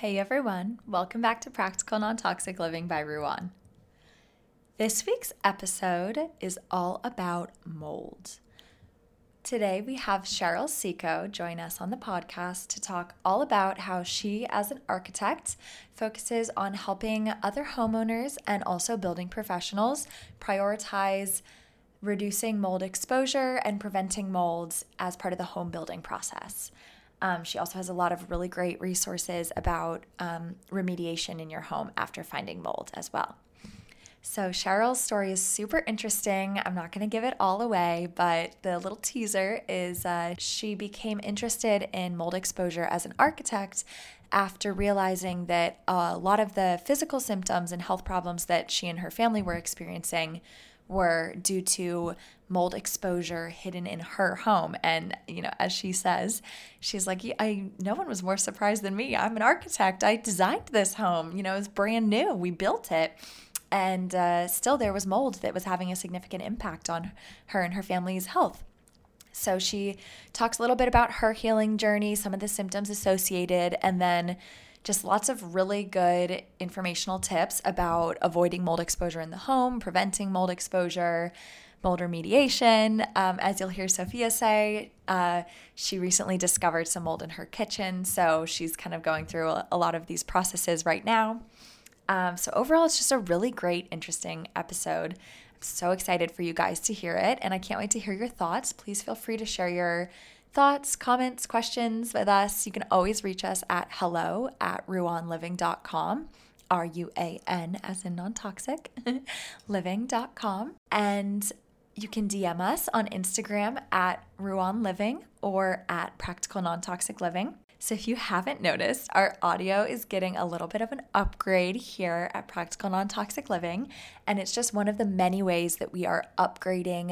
Hey everyone, welcome back to Practical Non Toxic Living by Ruan. This week's episode is all about mold. Today we have Cheryl Ciecko join us on the podcast to talk all about how she, as an architect, focuses on helping other homeowners and also building professionals prioritize reducing mold exposure and preventing molds as part of the home building process. Um, she also has a lot of really great resources about um, remediation in your home after finding mold as well. So, Cheryl's story is super interesting. I'm not going to give it all away, but the little teaser is uh, she became interested in mold exposure as an architect after realizing that a lot of the physical symptoms and health problems that she and her family were experiencing were due to mold exposure hidden in her home. And you know as she says she's like i no one was more surprised than me. I'm an architect. I designed this home. You know it's brand new. We built it. And uh, still there was mold that was having a significant impact on her and her family's health. So she talks a little bit about her healing journey some of the symptoms associated and then just lots of really good informational tips about avoiding mold exposure in the home, preventing mold exposure, mold remediation. Um, as you'll hear Sophia say, uh, she recently discovered some mold in her kitchen, so she's kind of going through a, lot of these processes right now. Um, so, overall, it's just a really great, interesting episode. I'm so excited for you guys to hear it, and I can't wait to hear your thoughts. Please feel free to share your thoughts, comments, questions with us, you can always reach us at hello at ruanliving.com. R U A N as in non toxic, living.com. And you can DM us on Instagram at Ruan Living or at Practical Non Toxic Living. So, if you haven't noticed, our audio is getting a little bit of an upgrade here at Practical Non Toxic Living. And it's just one of the many ways that we are upgrading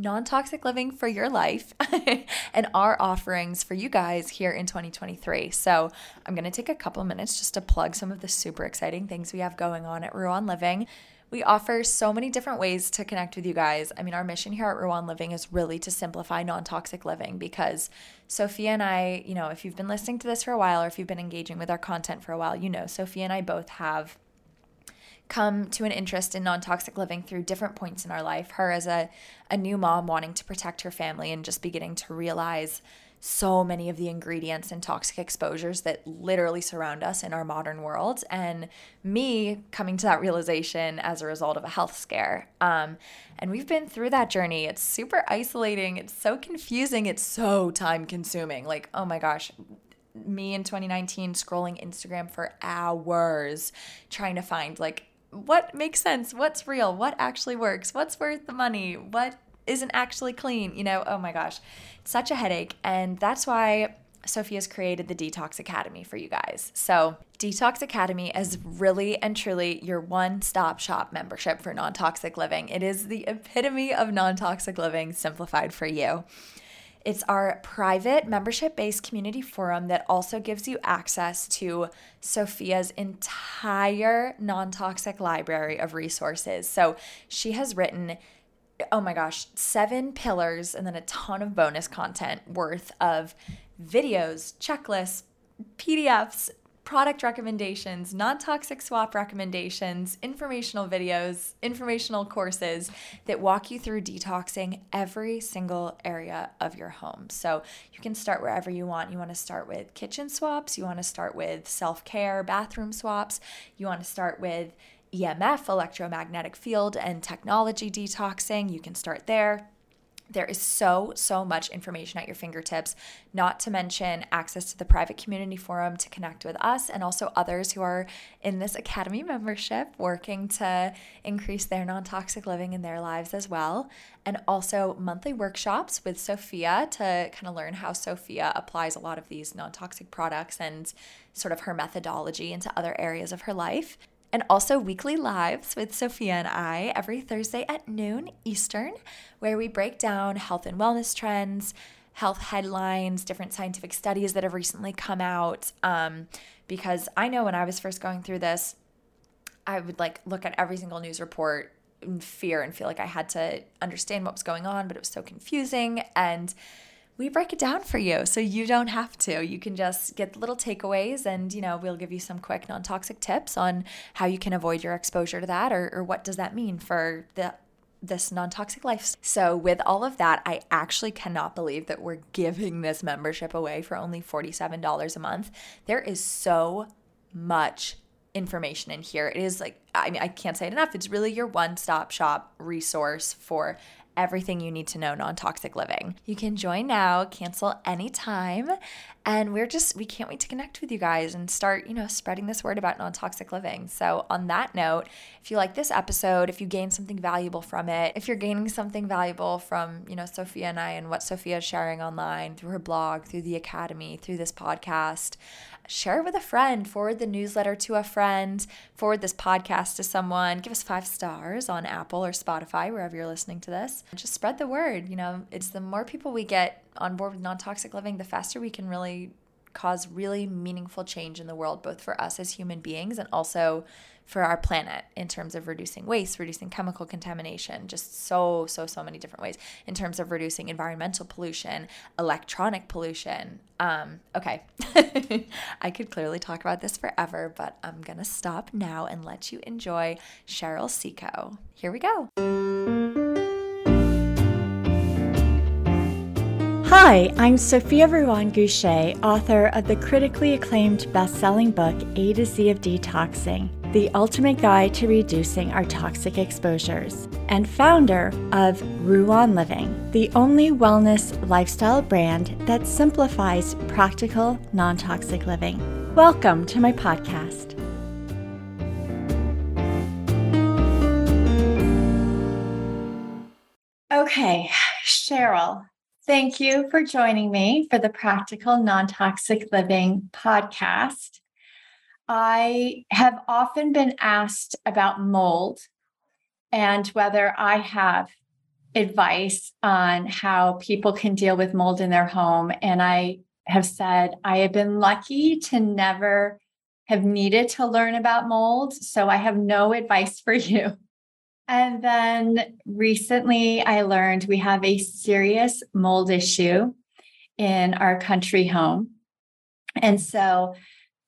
non toxic living for your life and our offerings for you guys here in 2023. So, I'm going to take a couple minutes just to plug some of the super exciting things we have going on at Ruan Living. We offer so many different ways to connect with you guys. I mean, our mission here at Ruan Living is really to simplify non toxic living because Sophia and I, you know, if you've been listening to this for a while or if you've been engaging with our content for a while, you know, Sophia and I both have come to an interest in non toxic living through different points in our life. Her as a, a new mom wanting to protect her family and just beginning to realize so many of the ingredients and toxic exposures that literally surround us in our modern world. And me coming to that realization as a result of a health scare. Um, and we've been through that journey. It's super isolating. It's so confusing. It's so time consuming. Like, oh my gosh, me in 2019 scrolling Instagram for hours trying to find like what makes sense, what's real, what actually works, what's worth the money, what isn't actually clean, you know, oh my gosh, such a headache. And that's why Sophia's created the D-Tox Academy for you guys. So, D-Tox Academy is really and truly your one stop shop membership for non toxic living. It is the epitome of non toxic living simplified for you. It's our private membership based community forum that also gives you access to Sophia's entire non toxic library of resources. So she has written, oh my gosh, seven pillars and then a ton of bonus content worth of videos, checklists, PDFs, product recommendations, non toxic swap recommendations, informational videos, informational courses that walk you through detoxing every single area of your home. So you can start wherever you want. You want to start with kitchen swaps, you want to start with self care, bathroom swaps, you want to start with EMF, electromagnetic field, and technology detoxing. You can start there. There is so, so much information at your fingertips, not to mention access to the private community forum to connect with us and also others who are in this Academy membership working to increase their non toxic living in their lives as well. And also monthly workshops with Sophia to kind of learn how Sophia applies a lot of these non toxic products and sort of her methodology into other areas of her life and also weekly lives with Sophia and I every Thursday at noon Eastern, where we break down health and wellness trends, health headlines, different scientific studies that have recently come out. Um, because I know when I was first going through this, I would like look at every single news report in fear and feel like I had to understand what was going on, but it was so confusing. And we break it down for you so you don't have to. You can just get little takeaways and, you know, we'll give you some quick non toxic tips on how you can avoid your exposure to that or, or what does that mean for the this non toxic life. So, with all of that, I actually cannot believe that we're giving this membership away for only $47 a month. There is so much information in here. It is like, I mean, I can't say it enough. It's really your one stop shop resource for everything you need to know non toxic living. You can join now, cancel anytime. And we're just, we can't wait to connect with you guys and start, you know, spreading this word about non toxic living. So, on that note, if you like this episode, if you gain something valuable from it, if you're gaining something valuable from, you know, Sophia and I and what Sophia is sharing online through her blog, through the academy, through this podcast, share it with a friend, forward the newsletter to a friend, forward this podcast to someone, give us five stars on Apple or Spotify, wherever you're listening to this. Just spread the word. You know, it's the more people we get on board with non toxic living, the faster we can really cause really meaningful change in the world, both for us as human beings and also for our planet in terms of reducing waste, reducing chemical contamination, just so, so, so many different ways in terms of reducing environmental pollution, electronic pollution. Um, okay, I could clearly talk about this forever, but I'm gonna stop now and let you enjoy Cheryl Ciecko. Here we go. Hi, I'm Sophia Ruan Gushée, author of the critically acclaimed best selling book A to Z of Detoxing the ultimate guide to reducing our toxic exposures, and founder of Ruan Living, the only wellness lifestyle brand that simplifies practical, non toxic living. Welcome to my podcast. Okay, Cheryl, thank you for joining me for the Practical Non Toxic Living podcast. I have often been asked about mold and whether I have advice on how people can deal with mold in their home. And I have said I have been lucky to never have needed to learn about mold. So I have no advice for you. And then recently I learned we have a serious mold issue in our country home. And so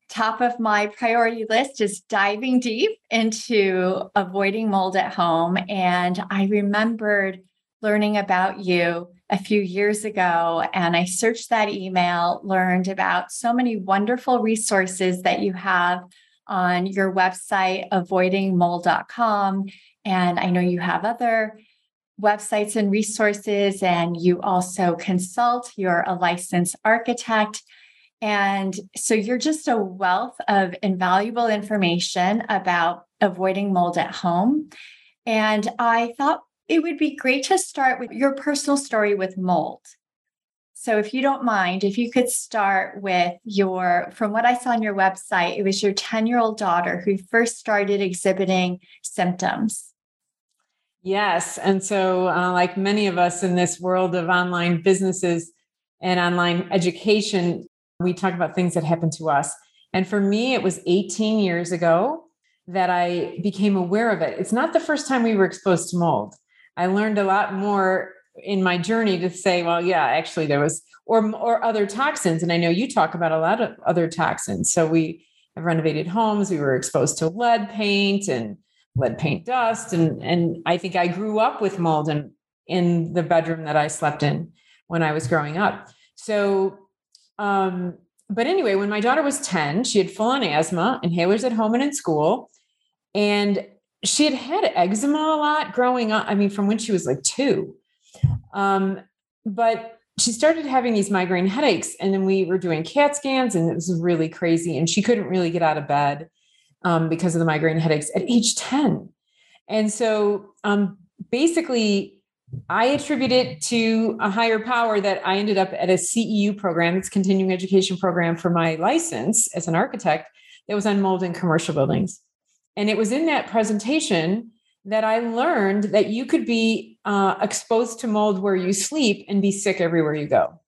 top of my priority list is diving deep into avoiding mold at home. And I remembered learning about you a few years ago. And I searched that email, learned about so many wonderful resources that you have on your website, avoidingmold.com. And I know you have other websites and resources, and you also consult. You're a licensed architect. And so you're just a wealth of invaluable information about avoiding mold at home. And I thought it would be great to start with your personal story with mold. So, if you don't mind, if you could start with your, from what I saw on your website, it was your 10 year old daughter who first started exhibiting symptoms. Yes. And so, uh, like many of us in this world of online businesses and online education, we talk about things that happened to us. And for me, it was 18 years ago that I became aware of it. It's not the first time we were exposed to mold. I learned a lot more in my journey to say, well, yeah, actually there was, or or other toxins. And I know you talk about a lot of other toxins. So we have renovated homes. We were exposed to lead paint and lead paint dust, and and I think I grew up with mold in in the bedroom that I slept in when I was growing up. So um, but anyway, when my daughter was 10, she had full on asthma, inhalers at home and in school. And she had had eczema a lot growing up. I mean, from when she was like two. Um, but she started having these migraine headaches. And then we were doing CAT scans, and it was really crazy. And she couldn't really get out of bed um, because of the migraine headaches at age 10. And so um, basically, I attribute it to a higher power that I ended up at a CEU program, it's continuing education program for my license as an architect that was on mold in commercial buildings. And it was in that presentation that I learned that you could be uh, exposed to mold where you sleep and be sick everywhere you go.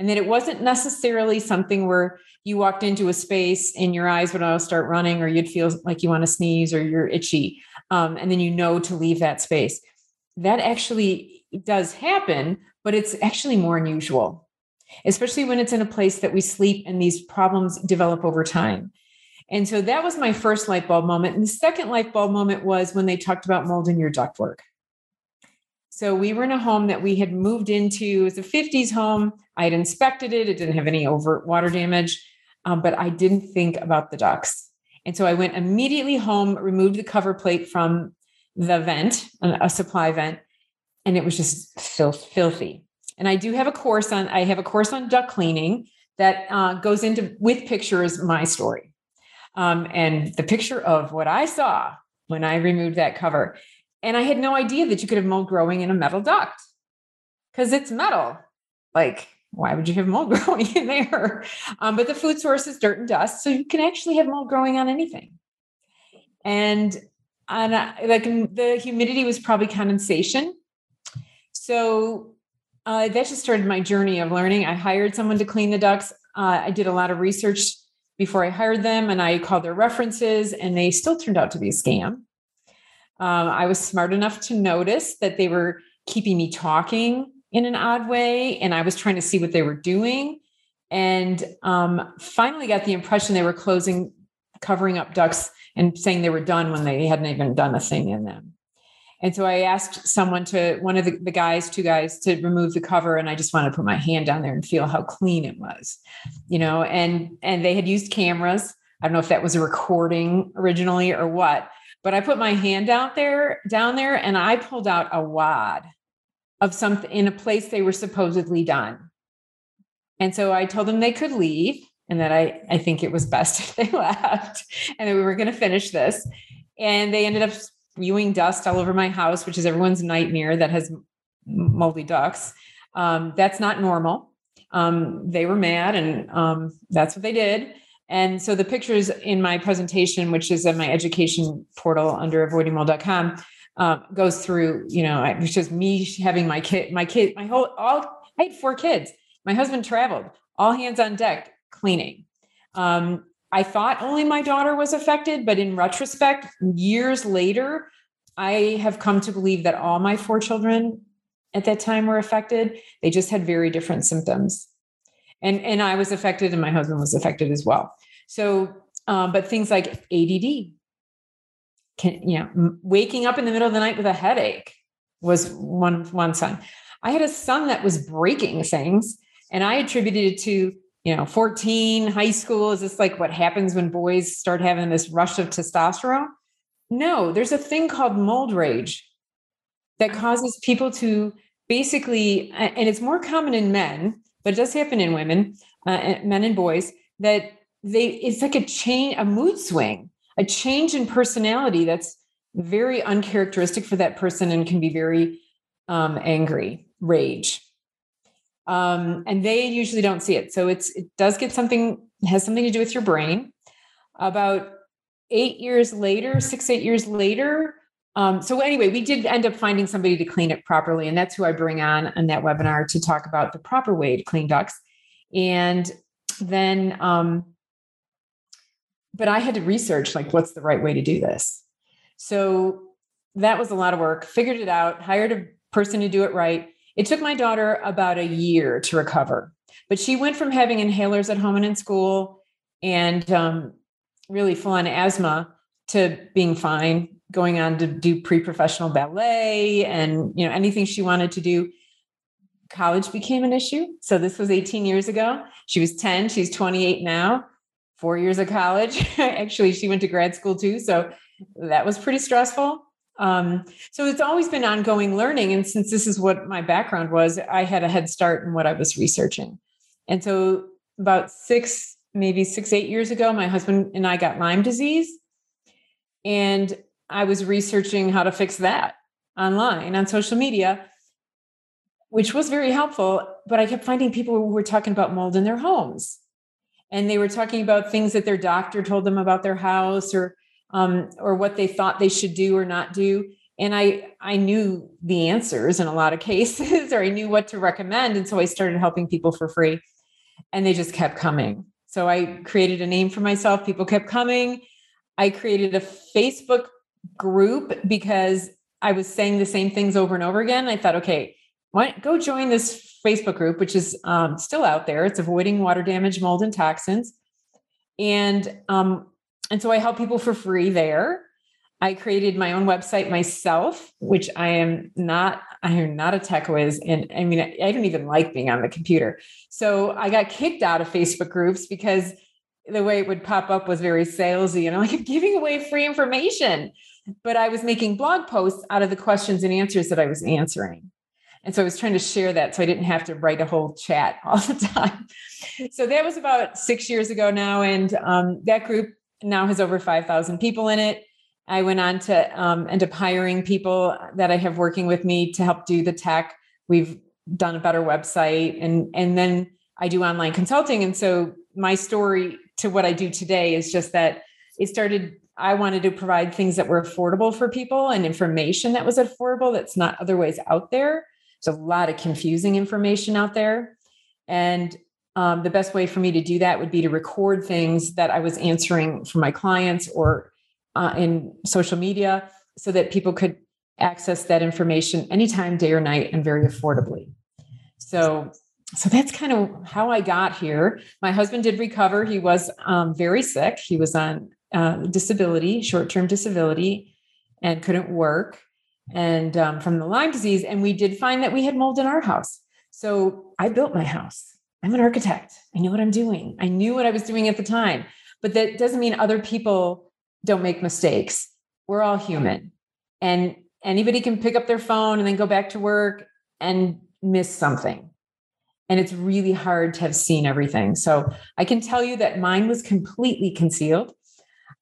And that it wasn't necessarily something where you walked into a space and your eyes would all start running or you'd feel like you want to sneeze or you're itchy. Um, and then you know to leave that space that actually does happen, but it's actually more unusual. especially when it's in a place that we sleep and these problems develop over time. And so that was my first light bulb moment. And the second light bulb moment was when they talked about mold in your ductwork. So we were in a home that we had moved into. It was a 50s home. I had inspected it. It didn't have any overt water damage, um, but I didn't think about the ducts. And so I went immediately home, removed the cover plate from the vent, a supply vent, and it was just filth, filthy. And I do have a course on, I have a course on duct cleaning that uh, goes into with pictures my story. Um, and the picture of what I saw when I removed that cover. And I had no idea that you could have mold growing in a metal duct because it's metal. Like, why would you have mold growing in there? Um, but the food source is dirt and dust. So you can actually have mold growing on anything. And and like the humidity was probably condensation. So uh, that just started my journey of learning. I hired someone to clean the ducts. Uh, I did a lot of research before I hired them, and I called their references, and they still turned out to be a scam. Um, I was smart enough to notice that they were keeping me talking in an odd way, and I was trying to see what they were doing. And um, finally got the impression they were closing, covering up ducts and saying they were done when they hadn't even done a thing in them. And so I asked someone to, one of the, the guys, two guys, to remove the cover. And I just wanted to put my hand down there and feel how clean it was, you know, and, and they had used cameras. I don't know if that was a recording originally or what, but I put my hand out there, down there, and I pulled out a wad of something in a place they were supposedly done. And so I told them they could leave and that I, I think it was best if they left and that we were going to finish this. And they ended up spewing dust all over my house, which is everyone's nightmare that has moldy ducts. Um, that's not normal. Um, they were mad and um, that's what they did. And so the pictures in my presentation, which is in my education portal under avoidingmold.com, uh, goes through, you know, it was just me having my kid, my kid, my whole, all, I had four kids. My husband traveled, all hands on deck cleaning. Um, I thought only my daughter was affected, but in retrospect, years later, I have come to believe that all my four children at that time were affected. They just had very different symptoms. And, and I was affected, and my husband was affected as well. So, um, but things like ADD, can, you know, waking up in the middle of the night with a headache was one one son. I had a son that was breaking things, and I attributed it to you know 14 high school. Is this like what happens when boys start having this rush of testosterone? No there's a thing called mold rage that causes people to basically and it's more common in men but it does happen in women uh, men and boys that they it's like a chain a mood swing a change in personality that's very uncharacteristic for that person and can be very um, angry rage um, and they usually don't see it. So it's it does get something has something to do with your brain. About eight years later, six eight years later. Um, so anyway, we did end up finding somebody to clean it properly, and that's who I bring on in that webinar to talk about the proper way to clean ducts. And then, um, but I had to research like what's the right way to do this. So that was a lot of work. Figured it out. Hired a person to do it right it took my daughter about a year to recover, but she went from having inhalers at home and in school and um, really full on asthma to being fine, going on to do pre-professional ballet and you know anything she wanted to do. College became an issue. So this was 18 years ago. She was 10, she's 28 now. 4 years of college. Actually, she went to grad school too, so that was pretty stressful. Um, so it's always been ongoing learning. And since this is what my background was, I had a head start in what I was researching. And so about six, maybe six, eight years ago, my husband and I got Lyme disease. And I was researching how to fix that online on social media, which was very helpful. But I kept finding people who were talking about mold in their homes. And they were talking about things that their doctor told them about their house or um, or what they thought they should do or not do. And i i knew the answers in a lot of cases or i knew what to recommend. And so i started helping people for free. And they just kept coming. So i created a name for myself. People kept coming. I created a facebook group because i was saying the same things over and over again. I thought okay why go join this Facebook group, which is um, still out there. It's avoiding water damage, mold, and toxins. And um, and so I help people for free there. I created my own website myself, which I am not, I am not a tech whiz. And I mean, I don't even like being on the computer. So I got kicked out of Facebook groups because the way it would pop up was very salesy and I'm like, giving away free information. But I was making blog posts out of the questions and answers that I was answering. And so I was trying to share that so I didn't have to write a whole chat all the time. So that was about six years ago now. And um, that group now has over 5,000 people in it. I went on to um, end up hiring people that I have working with me to help do the tech. We've done a better website and and then I do online consulting. And so my story to what I do today is just that it started I wanted to provide things that were affordable for people and information that was affordable that's not otherwise out there. There's a lot of confusing information out there. And um, the best way for me to do that would be to record things that I was answering for my clients or uh, in social media so that people could access that information anytime, day or night, and very affordably. So, so that's kind of how I got here. My husband did recover. He was um, very sick. He was on uh, disability, short-term disability, and couldn't work, and um, from the Lyme disease. And we did find that we had mold in our house. So I built my house. I'm an architect. I know what I'm doing. I knew what I was doing at the time, but that doesn't mean other people don't make mistakes. We're all human. And anybody can pick up their phone and then go back to work and miss something. And it's really hard to have seen everything. So I can tell you that mine was completely concealed.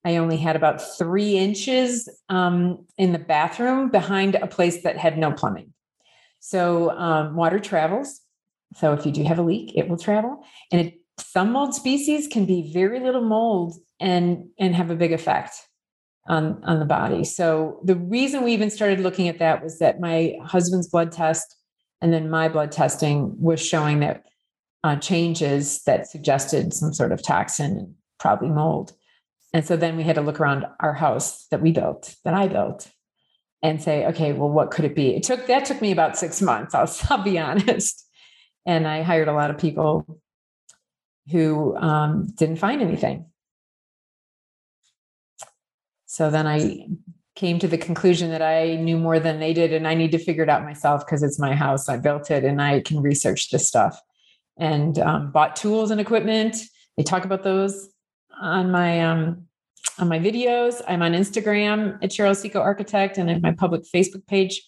I only had about three inches um, in the bathroom behind a place that had no plumbing. So um, water travels. So if you do have a leak, it will travel. And it, some mold species can be very little mold and and have a big effect on on the body. So the reason we even started looking at that was that my husband's blood test and then my blood testing was showing that uh, changes that suggested some sort of toxin and probably mold. And so then we had to look around our house that we built, that I built, and say, okay, well, what could it be? It took that took me about six months. I'll, I'll be honest. And I hired a lot of people who um, didn't find anything. So then I came to the conclusion that I knew more than they did, and I need to figure it out myself because it's my house. I built it, and I can research this stuff. And um, bought tools and equipment. They talk about those on my um, on my videos. I'm on Instagram at Cheryl Ciecko Architect, and at my public Facebook page,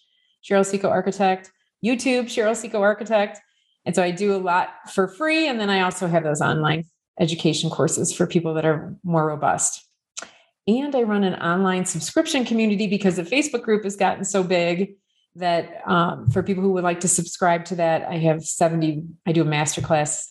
Cheryl Ciecko Architect. YouTube, Cheryl Ciecko Architect. And so I do a lot for free, and then I also have those online education courses for people that are more robust. And I run an online subscription community because the Facebook group has gotten so big that um, for people who would like to subscribe to that, I have 70, I do a masterclass.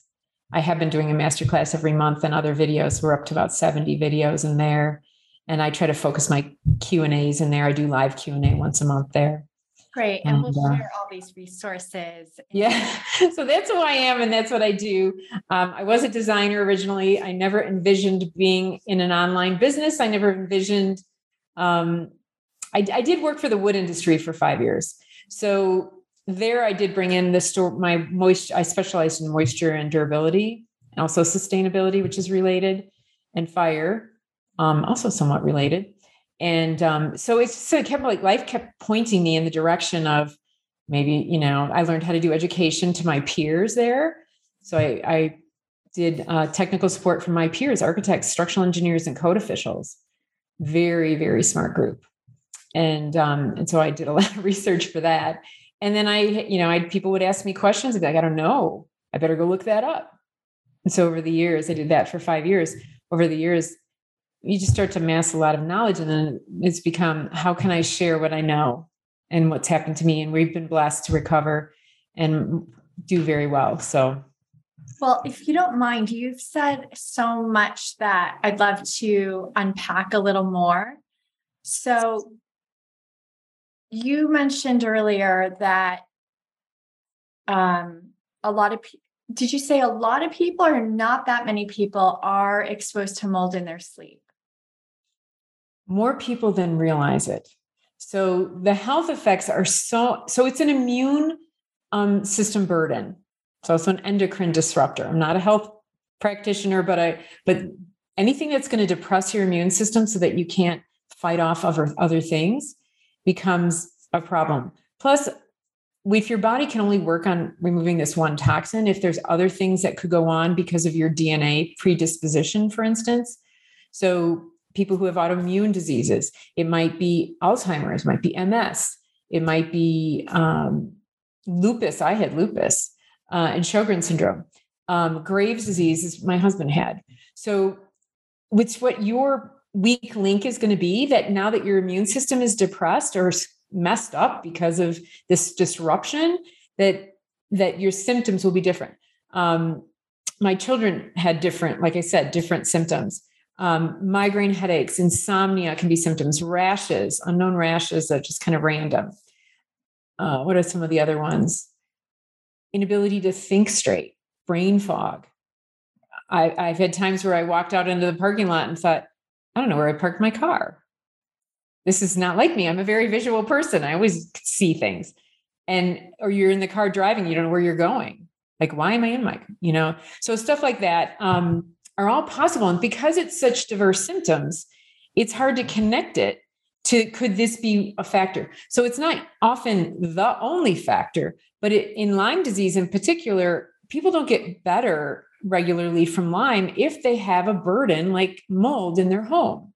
I have been doing a masterclass every month and other videos. We're up to about 70 videos in there. And I try to focus my Q and A's in there. I do live Q and A once a month there. Great. And, and we'll uh, share all these resources. Yeah. so that's who I am and that's what I do. Um, I was a designer originally. I never envisioned being in an online business. I never envisioned, um, I, I did work for the wood industry for five years. So there I did bring in the store, my moisture, I specialized in moisture and durability, and also sustainability, which is related, and fire, um, also somewhat related. And um, so it's so it kept like life kept pointing me in the direction of maybe you know i learned how to do education to my peers there. So i, I did uh, technical support from my peers architects structural engineers and code officials. Very very smart group. And um, and so i did a lot of research for that and then i you know i people would ask me questions and be like i don't know. I better go look that up. And so over the years i did that for five years. Over the years you just start to amass a lot of knowledge and then it's become how can i share what i know and what's happened to me? And we've been blessed to recover and do very well so. Well if you don't mind you've said so much that i'd love to unpack a little more. So you mentioned earlier that um, a lot of people did you say a lot of people or not that many people are exposed to mold in their sleep more people than realize it. So the health effects are so so it's an immune um, system burden. It's also an endocrine disruptor. I'm not a health practitioner, but I but anything that's going to depress your immune system so that you can't fight off other other things becomes a problem. Plus, if your body can only work on removing this one toxin, if there's other things that could go on because of your DNA predisposition, for instance. So, people who have autoimmune diseases, it might be Alzheimer's, might be MS, it might be um, lupus. I had lupus uh, and Sjogren syndrome. Um, Graves' disease, is my husband had. So, it's what your weak link is going to be that now that your immune system is depressed or messed up because of this disruption that that your symptoms will be different. Um, my children had different like i said different symptoms. Um, migraine headaches insomnia can be symptoms rashes unknown rashes that just kind of random. Uh, what are some of the other ones? Inability to think straight brain fog. I, i've had times where i walked out into the parking lot and thought i don't know where i parked my car this is not like me. I'm a very visual person. I always see things. And or you're in the car driving, you don't know where you're going. Like, why am I in my, you know? So stuff like that um, are all possible. And because it's such diverse symptoms, it's hard to connect it to could this be a factor? So it's not often the only factor, but it, in Lyme disease in particular, people don't get better regularly from Lyme if they have a burden like mold in their home.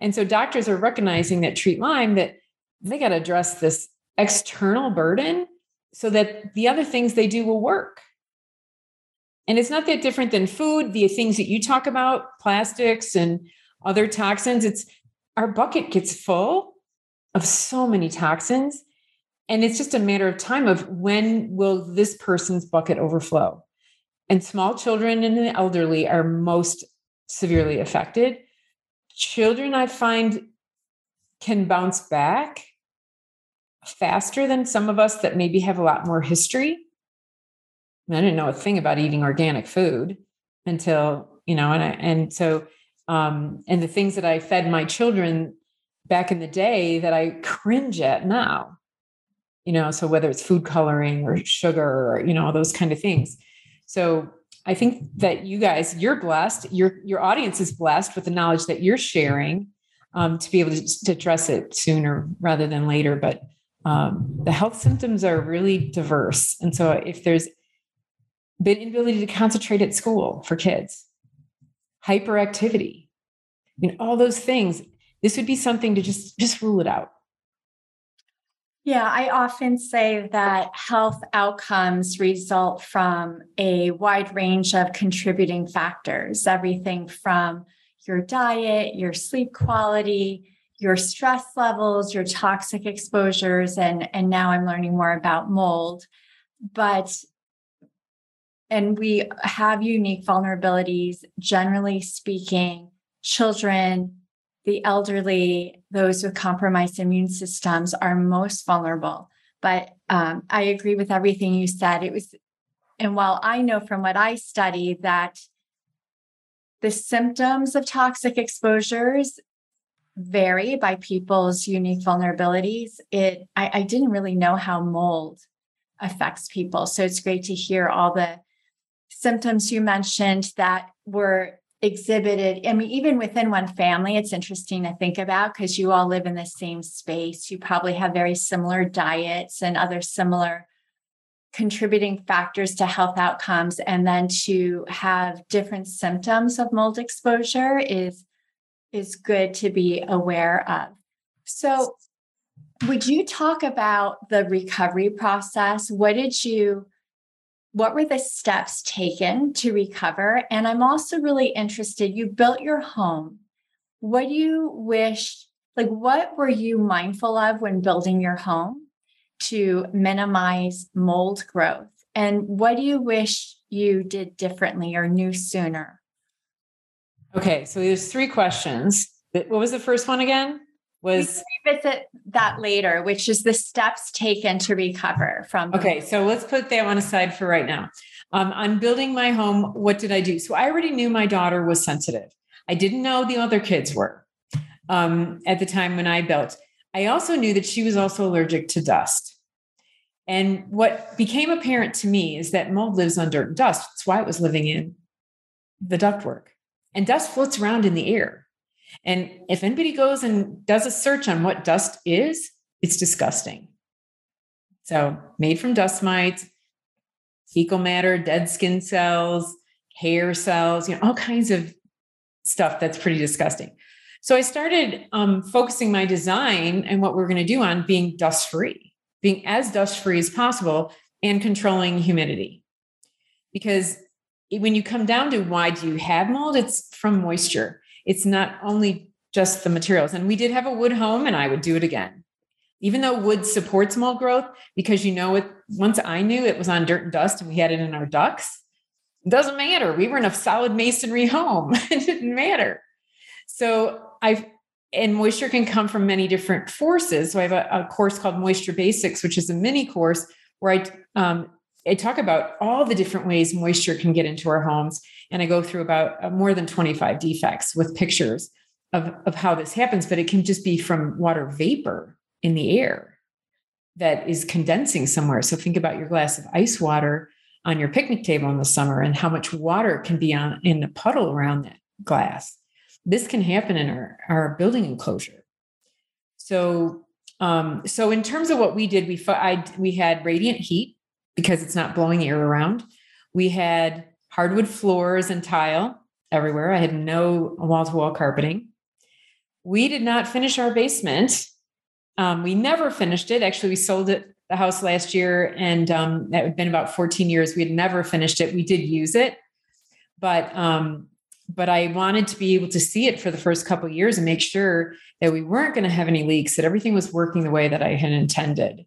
And so doctors are recognizing that treat Lyme that they got to address this external burden so that the other things they do will work. And it's not that different than food, the things that you talk about, plastics and other toxins. It's our bucket gets full of so many toxins. And it's just a matter of time of when will this person's bucket overflow. And small children and the elderly are most severely affected children I find can bounce back faster than some of us that maybe have a lot more history. I didn't know a thing about eating organic food until, you know, and I, and so, um, and the things that I fed my children back in the day that I cringe at now, you know, so whether it's food coloring or sugar or, you know, those kind of things. So I think that you guys, you're blessed. Your your audience is blessed with the knowledge that you're sharing um, to be able to, to, address it sooner rather than later. But um, the health symptoms are really diverse, and so if there's been inability to concentrate at school for kids, hyperactivity, I mean, all those things, this would be something to just just rule it out. Yeah, I often say that health outcomes result from a wide range of contributing factors, everything from your diet, your sleep quality, your stress levels, your toxic exposures, and, and now I'm learning more about mold. But and we have unique vulnerabilities, generally speaking, children, the elderly, those with compromised immune systems are most vulnerable. But um, I agree with everything you said. It was, and while I know from what I study that the symptoms of toxic exposures vary by people's unique vulnerabilities, it I, I didn't really know how mold affects people. So it's great to hear all the symptoms you mentioned that were exhibited i mean even within one family it's interesting to think about because you all live in the same space. You probably have very similar diets and other similar contributing factors to health outcomes. And then to have different symptoms of mold exposure is is good to be aware of. So would you talk about the recovery process? What did you what were the steps taken to recover? And I'm also really interested, you built your home. What do you wish, like, what were you mindful of when building your home to minimize mold growth? And what do you wish you did differently or knew sooner? Okay, so there's three questions. What was the first one again? Was we revisit that later, which is the steps taken to recover from. Okay, so let's put that one aside for right now. Um, on building my home, what did I do? So I already knew my daughter was sensitive. I didn't know the other kids were um, at the time when I built. I also knew that she was also allergic to dust. And what became apparent to me is that mold lives on dirt and dust. That's why it was living in the ductwork. And dust floats around in the air. And if anybody goes and does a search on what dust is, it's disgusting. So, made from dust mites, fecal matter, dead skin cells, hair cells, you know, all kinds of stuff that's pretty disgusting. So I started um, focusing my design and what we're going to do on being dust free, being as dust free as possible and controlling humidity. Because when you come down to why do you have mold, it's from moisture. It's not only just the materials. And we did have a wood home, and I would do it again. Even though wood supports mold growth, because you know it, once I knew it was on dirt and dust and we had it in our ducts, it doesn't matter. We were in a solid masonry home. it didn't matter. So I've and moisture can come from many different forces. So I have a, a course called Moisture Basics, which is a mini course where I um, I talk about all the different ways moisture can get into our homes, and I go through about uh, more than 25 defects with pictures of, of how this happens. But it can just be from water vapor in the air that is condensing somewhere. So think about your glass of ice water on your picnic table in the summer and how much water can be on in a puddle around that glass this can happen in our, our building enclosure. So, um, so in terms of what we did, we I, we had radiant heat because it's not blowing air around. We had hardwood floors and tile everywhere. I had no wall to wall carpeting. We did not finish our basement. Um, we never finished it. Actually, we sold it the house last year, and um, that had been about 14 years. We had never finished it. We did use it, but um, but I wanted to be able to see it for the first couple years and make sure that we weren't going to have any leaks, that everything was working the way that I had intended.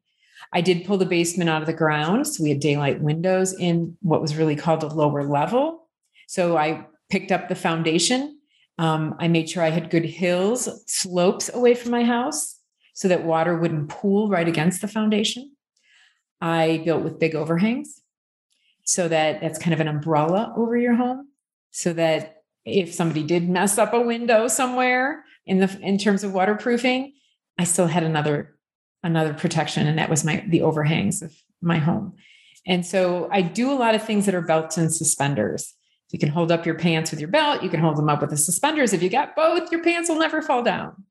I did pull the basement out of the ground. So we had daylight windows in what was really called a lower level. So I picked up the foundation. Um, I made sure I had good hills, slopes away from my house so that water wouldn't pool right against the foundation. I built with big overhangs so that that's kind of an umbrella over your home so that if somebody did mess up a window somewhere in the in terms of waterproofing, I still had another another protection, and that was my the overhangs of my home. And so I do a lot of things that are belts and suspenders. You can hold up your pants with your belt. You can hold them up with the suspenders. If you got both, your pants will never fall down.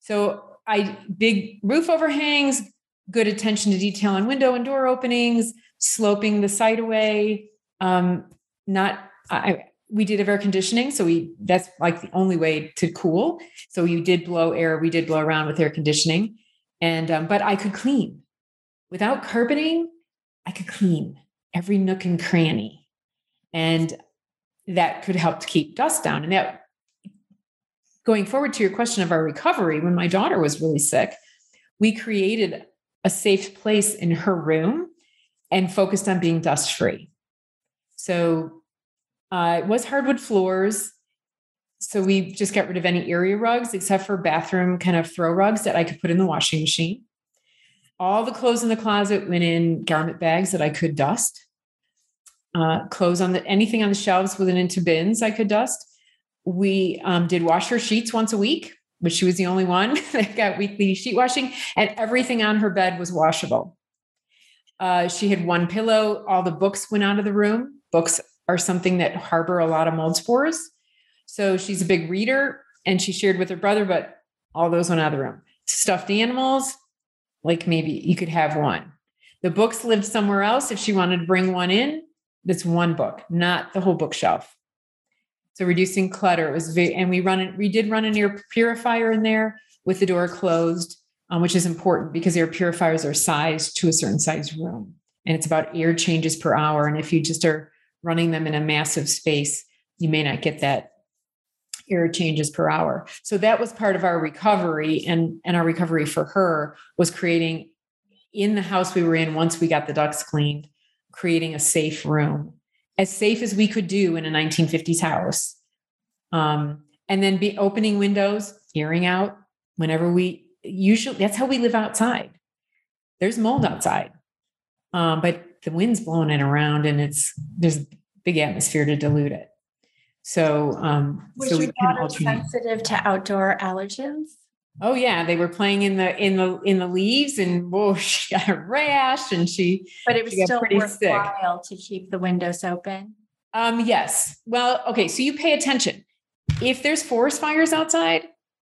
So I big roof overhangs, good attention to detail on window and door openings, sloping the site away. Um, not I, we did have air conditioning so we that's like the only way to cool so you did blow air we did blow around with air conditioning and um, but i could clean. Without carpeting i could clean every nook and cranny. And that could help to keep dust down. And that going forward to your question of our recovery when my daughter was really sick we created a safe place in her room and focused on being dust free so uh, it was hardwood floors. So we just got rid of any area rugs except for bathroom kind of throw rugs that I could put in the washing machine. All the clothes in the closet went in garment bags that I could dust. Uh, clothes on the anything on the shelves went into bins I could dust. We um, did wash her sheets once a week, but she was the only one that got weekly sheet washing, and everything on her bed was washable. Uh, she had one pillow. All the books went out of the room. Books are something that harbor a lot of mold spores. So she's a big reader and she shared with her brother, but all those went out of the room. Stuffed animals, like maybe you could have one. The books lived somewhere else. If she wanted to bring one in, that's one book, not the whole bookshelf. So reducing clutter it was and we run it, we did run an air purifier in there with the door closed, um, which is important because air purifiers are sized to a certain size room. And it's about air changes per hour. And if you just are running them in a massive space, you may not get that air changes per hour. So that was part of our recovery and and our recovery for her was creating in the house we were in once we got the ducts cleaned, creating a safe room, as safe as we could do in a 1950s house. Um, and then be opening windows, airing out whenever we usually that's how we live outside. There's mold outside. Um, but the wind's blowing it around and it's there's big atmosphere to dilute it. So um Was so your daughter sensitive to outdoor allergens? Oh yeah, they were playing in the in the in the leaves, and whoa, she got a rash, and she. But it was still worthwhile sick. to keep the windows open. Um. Yes. Well. Okay. So you pay attention. If there's forest fires outside,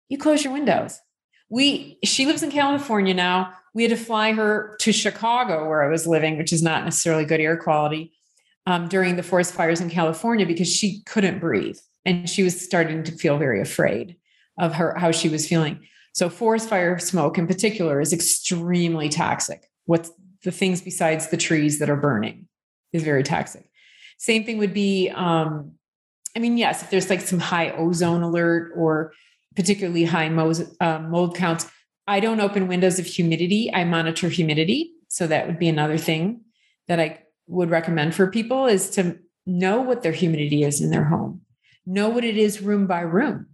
you close your windows. We. She lives in California now. We had to fly her to Chicago, where I was living, which is not necessarily good air quality, um, during the forest fires in California because she couldn't breathe and she was starting to feel very afraid of her how she was feeling. So forest fire smoke in particular is extremely toxic. What's the things besides the trees that are burning is very toxic. Same thing would be, um, I mean, yes, if there's like some high ozone alert or particularly high uh, mold counts, I don't open windows of humidity. I monitor humidity. So that would be another thing that I would recommend for people is to know what their humidity is in their home know what it is room by room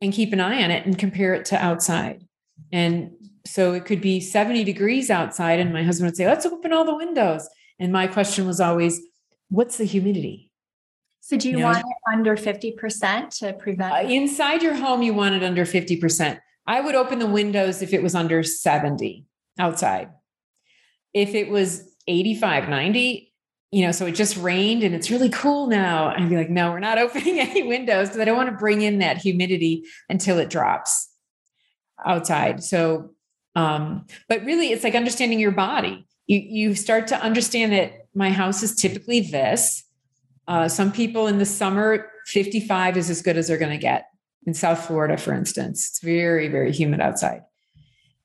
and keep an eye on it and compare it to outside. And so it could be 70 degrees outside, and my husband would say, Let's open all the windows. And my question was always, What's the humidity? So, do you, you know, want it under 50% to prevent? Uh, inside your home, you want it under 50%. I would open the windows if it was under 70 outside. If it was 85, 90, you know, so it just rained and it's really cool now. I'd be like, no, we're not opening any windows because I don't want to bring in that humidity until it drops outside. So, um, but really it's like understanding your body. You you start to understand that my house is typically this. Uh, some people in the summer, 55 is as good as they're going to get. In South Florida, for instance, it's very, very humid outside.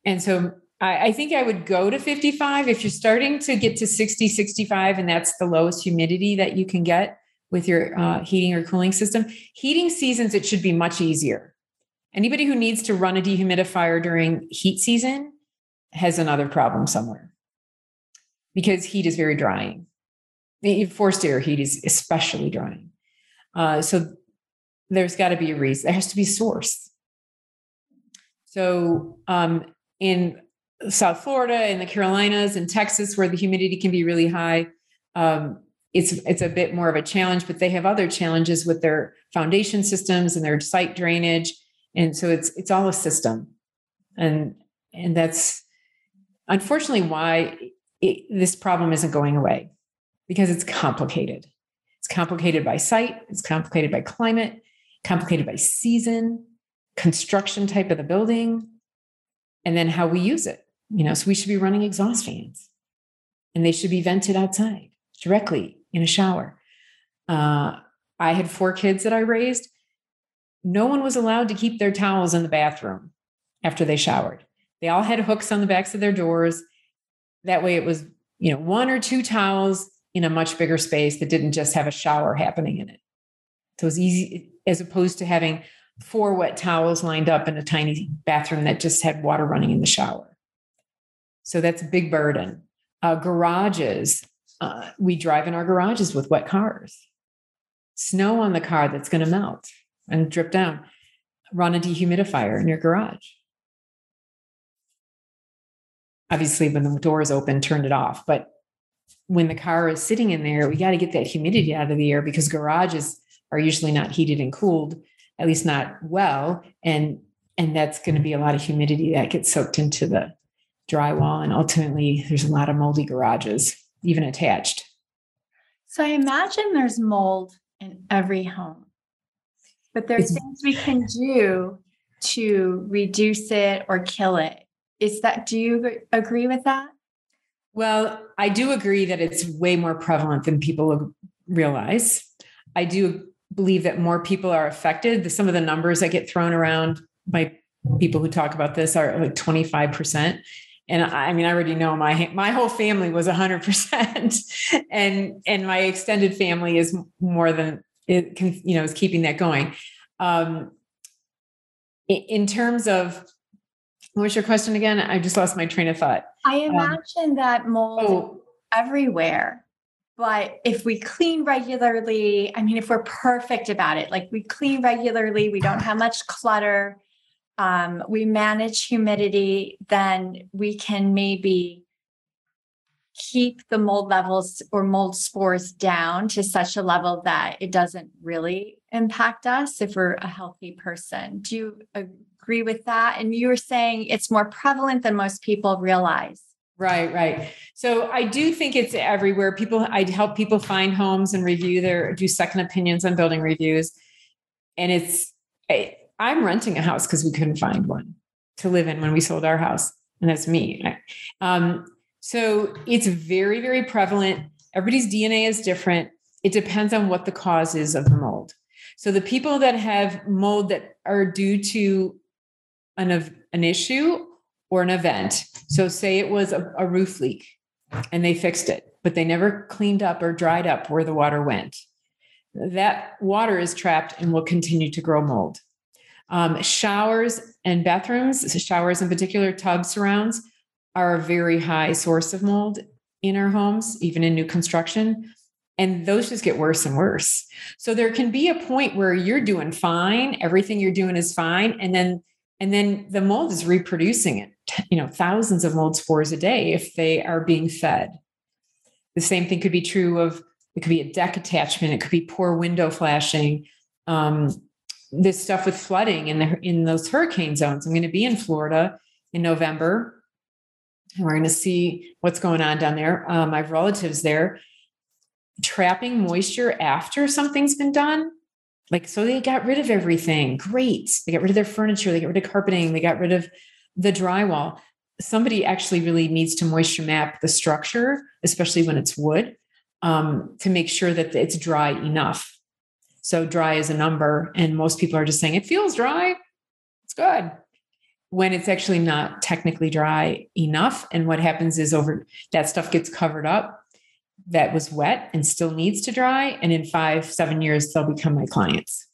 And so I, I think I would go to 55 if you're starting to get to 60, 65, and that's the lowest humidity that you can get with your uh, heating or cooling system. Heating seasons, it should be much easier. Anybody who needs to run a dehumidifier during heat season has another problem somewhere because heat is very drying. Forced air heat is especially drying. Uh, so there's got to be a reason. There has to be a source. So um, in South Florida and the Carolinas and Texas, where the humidity can be really high, um, it's it's a bit more of a challenge. But they have other challenges with their foundation systems and their site drainage, and so it's it's all a system, and and that's unfortunately why it, this problem isn't going away because it's complicated. It's complicated by site, it's complicated by climate, complicated by season, construction type of the building, and then how we use it. You know, so we should be running exhaust fans and they should be vented outside directly in a shower. Uh, I had four kids that I raised. No one was allowed to keep their towels in the bathroom after they showered. They all had hooks on the backs of their doors. That way it was, you know, one or two towels in a much bigger space that didn't just have a shower happening in it. So it was easy as opposed to having four wet towels lined up in a tiny bathroom that just had water running in the shower. So that's a big burden. Uh, garages, uh, we drive in our garages with wet cars. Snow on the car that's going to melt and drip down. Run a dehumidifier in your garage. Obviously, when the door is open, turn it off. But when the car is sitting in there, we got to get that humidity out of the air because garages are usually not heated and cooled, at least not well. And and that's going to be a lot of humidity that gets soaked into the drywall, and ultimately there's a lot of moldy garages, even attached. So I imagine there's mold in every home, but there's things we can do to reduce it or kill it. Is that, do you agree with that? Well, I do agree that it's way more prevalent than people realize. I do believe that more people are affected. Some of the numbers that get thrown around by people who talk about this are like 25% and I mean, I already know my my whole family was hundred percent, and and my extended family is more than it can, you know, is keeping that going. Um, in terms of what was your question again? I just lost my train of thought. I um, imagine um, that mold oh, everywhere. But if we clean regularly, I mean, if we're perfect about it, like we clean regularly, we don't have much clutter, um, we manage humidity, then we can maybe keep the mold levels or mold spores down to such a level that it doesn't really impact us if we're a healthy person. Do you agree with that? And you were saying it's more prevalent than most people realize. Right, right. So I do think it's everywhere. People, I'd help people find homes and review their, do second opinions on building reviews. And it's, I, I'm renting a house because we couldn't find one to live in when we sold our house. And that's me. Um, so it's very, very prevalent. Everybody's DNA is different. It depends on what the cause is of the mold. So the people that have mold that are due to an, an issue or an event. So say it was a, a roof leak and they fixed it, but they never cleaned up or dried up where the water went. That water is trapped and will continue to grow mold. Um, showers and bathrooms, showers in particular, tub surrounds are a very high source of mold in our homes, even in new construction. And those just get worse and worse. So there can be a point where you're doing fine, everything you're doing is fine. And then and then the mold is reproducing it, you know, thousands of mold spores a day if they are being fed. The same thing could be true of it could be a deck attachment, it could be poor window flashing. Um, this stuff with flooding in the in those hurricane zones. I'm going to be in Florida in November. And we're going to see what's going on down there. Um, I have relatives there. Trapping moisture after something's been done. Like, so they got rid of everything. Great. They got rid of their furniture. They got rid of carpeting. They got rid of the drywall. Somebody actually really needs to moisture map the structure, especially when it's wood, um, to make sure that it's dry enough so dry is a number. And most people are just saying, it feels dry. It's good. When it's actually not technically dry enough. And what happens is over that stuff gets covered up that was wet and still needs to dry. And in five, seven years, they'll become my clients.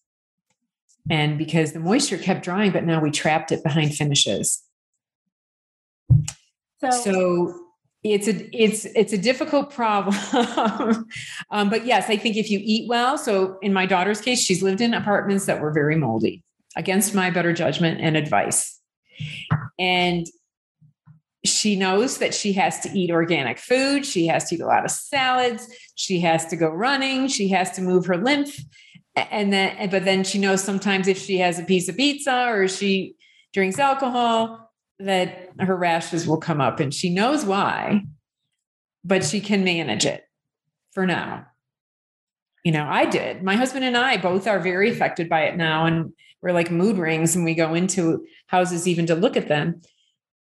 And because the moisture kept drying, but now we trapped it behind finishes. So, so it's a it's it's a difficult problem. Um, but yes i think if you eat well so in my daughter's case she's lived in apartments that were very moldy against my better judgment and advice. And she knows that she has to eat organic food she has to eat a lot of salads she has to go running she has to move her lymph and then but then she knows sometimes if she has a piece of pizza or she drinks alcohol that her rashes will come up and she knows why, but she can manage it for now. You know, I did. My husband and I both are very affected by it now. And we're like mood rings and we go into houses even to look at them.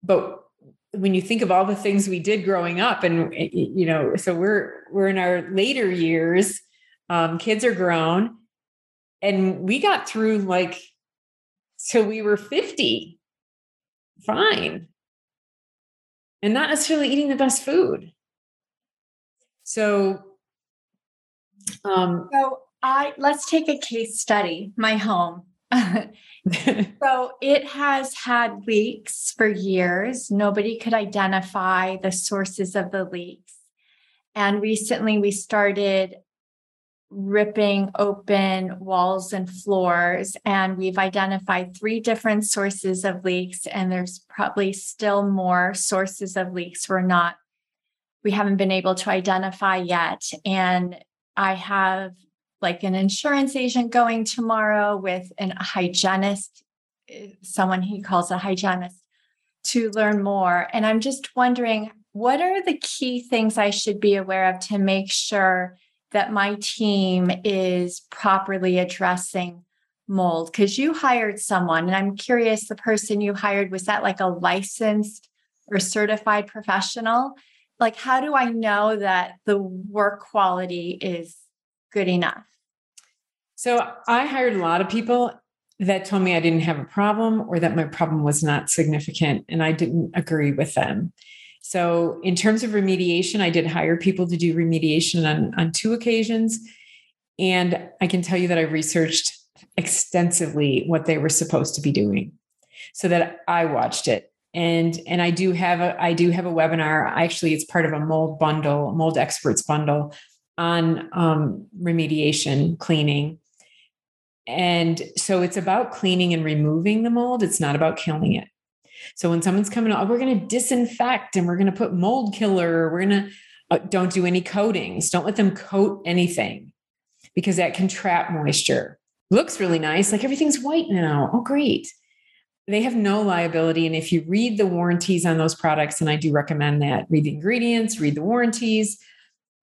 But when you think of all the things we did growing up and you know so we're we're in our later years um, kids are grown and we got through like till we were 50 fine and not necessarily eating the best food. So, um, so I let's take a case study. My home. so it has had leaks for years. Nobody could identify the sources of the leaks. And recently we started ripping open walls and floors. And we've identified three different sources of leaks, and there's probably still more sources of leaks we're not, we haven't been able to identify yet. And I have like an insurance agent going tomorrow with an, hygienist, someone he calls a hygienist, to learn more. And I'm just wondering what are the key things I should be aware of to make sure that my team is properly addressing mold because you hired someone and i'm curious the person you hired was that like a licensed or certified professional? Like how do i know that the work quality is good enough? So i hired a lot of people that told me i didn't have a problem or that my problem was not significant and i didn't agree with them so, in terms of remediation, I did hire people to do remediation on, on two occasions. And I can tell you that I researched extensively what they were supposed to be doing so that I watched it. And, and I do have a I do have a webinar. Actually, it's part of a mold bundle, mold experts bundle on um, remediation cleaning. And so it's about cleaning and removing the mold. It's not about killing it. So when someone's coming, oh, we're going to disinfect and we're going to put mold killer. We're going to uh, don't do any coatings. Don't let them coat anything because that can trap moisture. looks really nice. Like everything's white now. Oh, great. They have no liability. And if you read the warranties on those products, and I do recommend that, read the ingredients, read the warranties.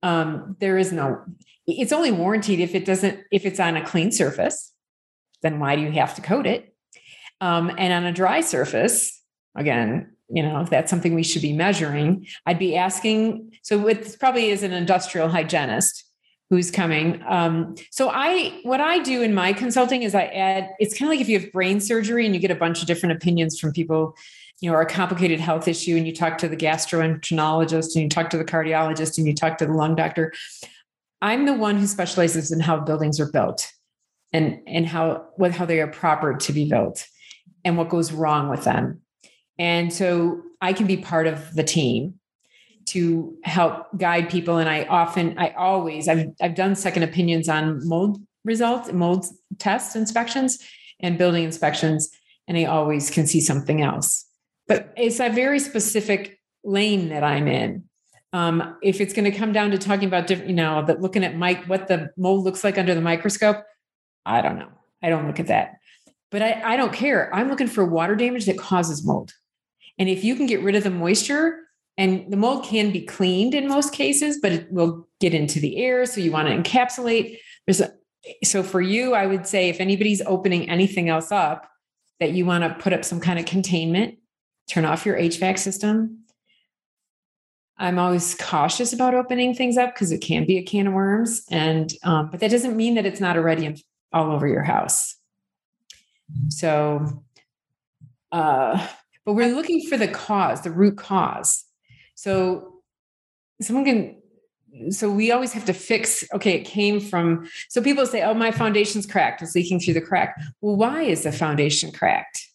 Um, there is no, it's only warranted if it doesn't, if it's on a clean surface, then why do you have to coat it? Um, and on a dry surface, again, you know, if that's something we should be measuring, I'd be asking. So it probably is an industrial hygienist who's coming. Um, so I, what I do in my consulting is I add. It's kind of like if you have brain surgery and you get a bunch of different opinions from people, you know, or a complicated health issue, and you talk to the gastroenterologist and you talk to the cardiologist and you talk to the lung doctor. I'm the one who specializes in how buildings are built and and how what how they are proper to be built and what goes wrong with them. And so I can be part of the team to help guide people. And I often, I always, I've, I've done second opinions on mold results, mold test inspections and building inspections. And I always can see something else. But it's a very specific lane that I'm in. Um, if it's going to come down to talking about different, you know, that looking at Mike, what the mold looks like under the microscope, I don't know. I don't look at that. But I, I don't care. I'm looking for water damage that causes mold. And if you can get rid of the moisture, and the mold can be cleaned in most cases, but it will get into the air. So you want to encapsulate. There's a, so for you, I would say if anybody's opening anything else up, that you want to put up some kind of containment, turn off your HVAC system. I'm always cautious about opening things up because it can be a can of worms, and um, but that doesn't mean that it's not already all over your house. So, uh, but we're looking for the cause, the root cause. So someone can so we always have to fix okay it came from so people say oh my foundation's cracked. It's leaking through the crack. Well why is the foundation cracked?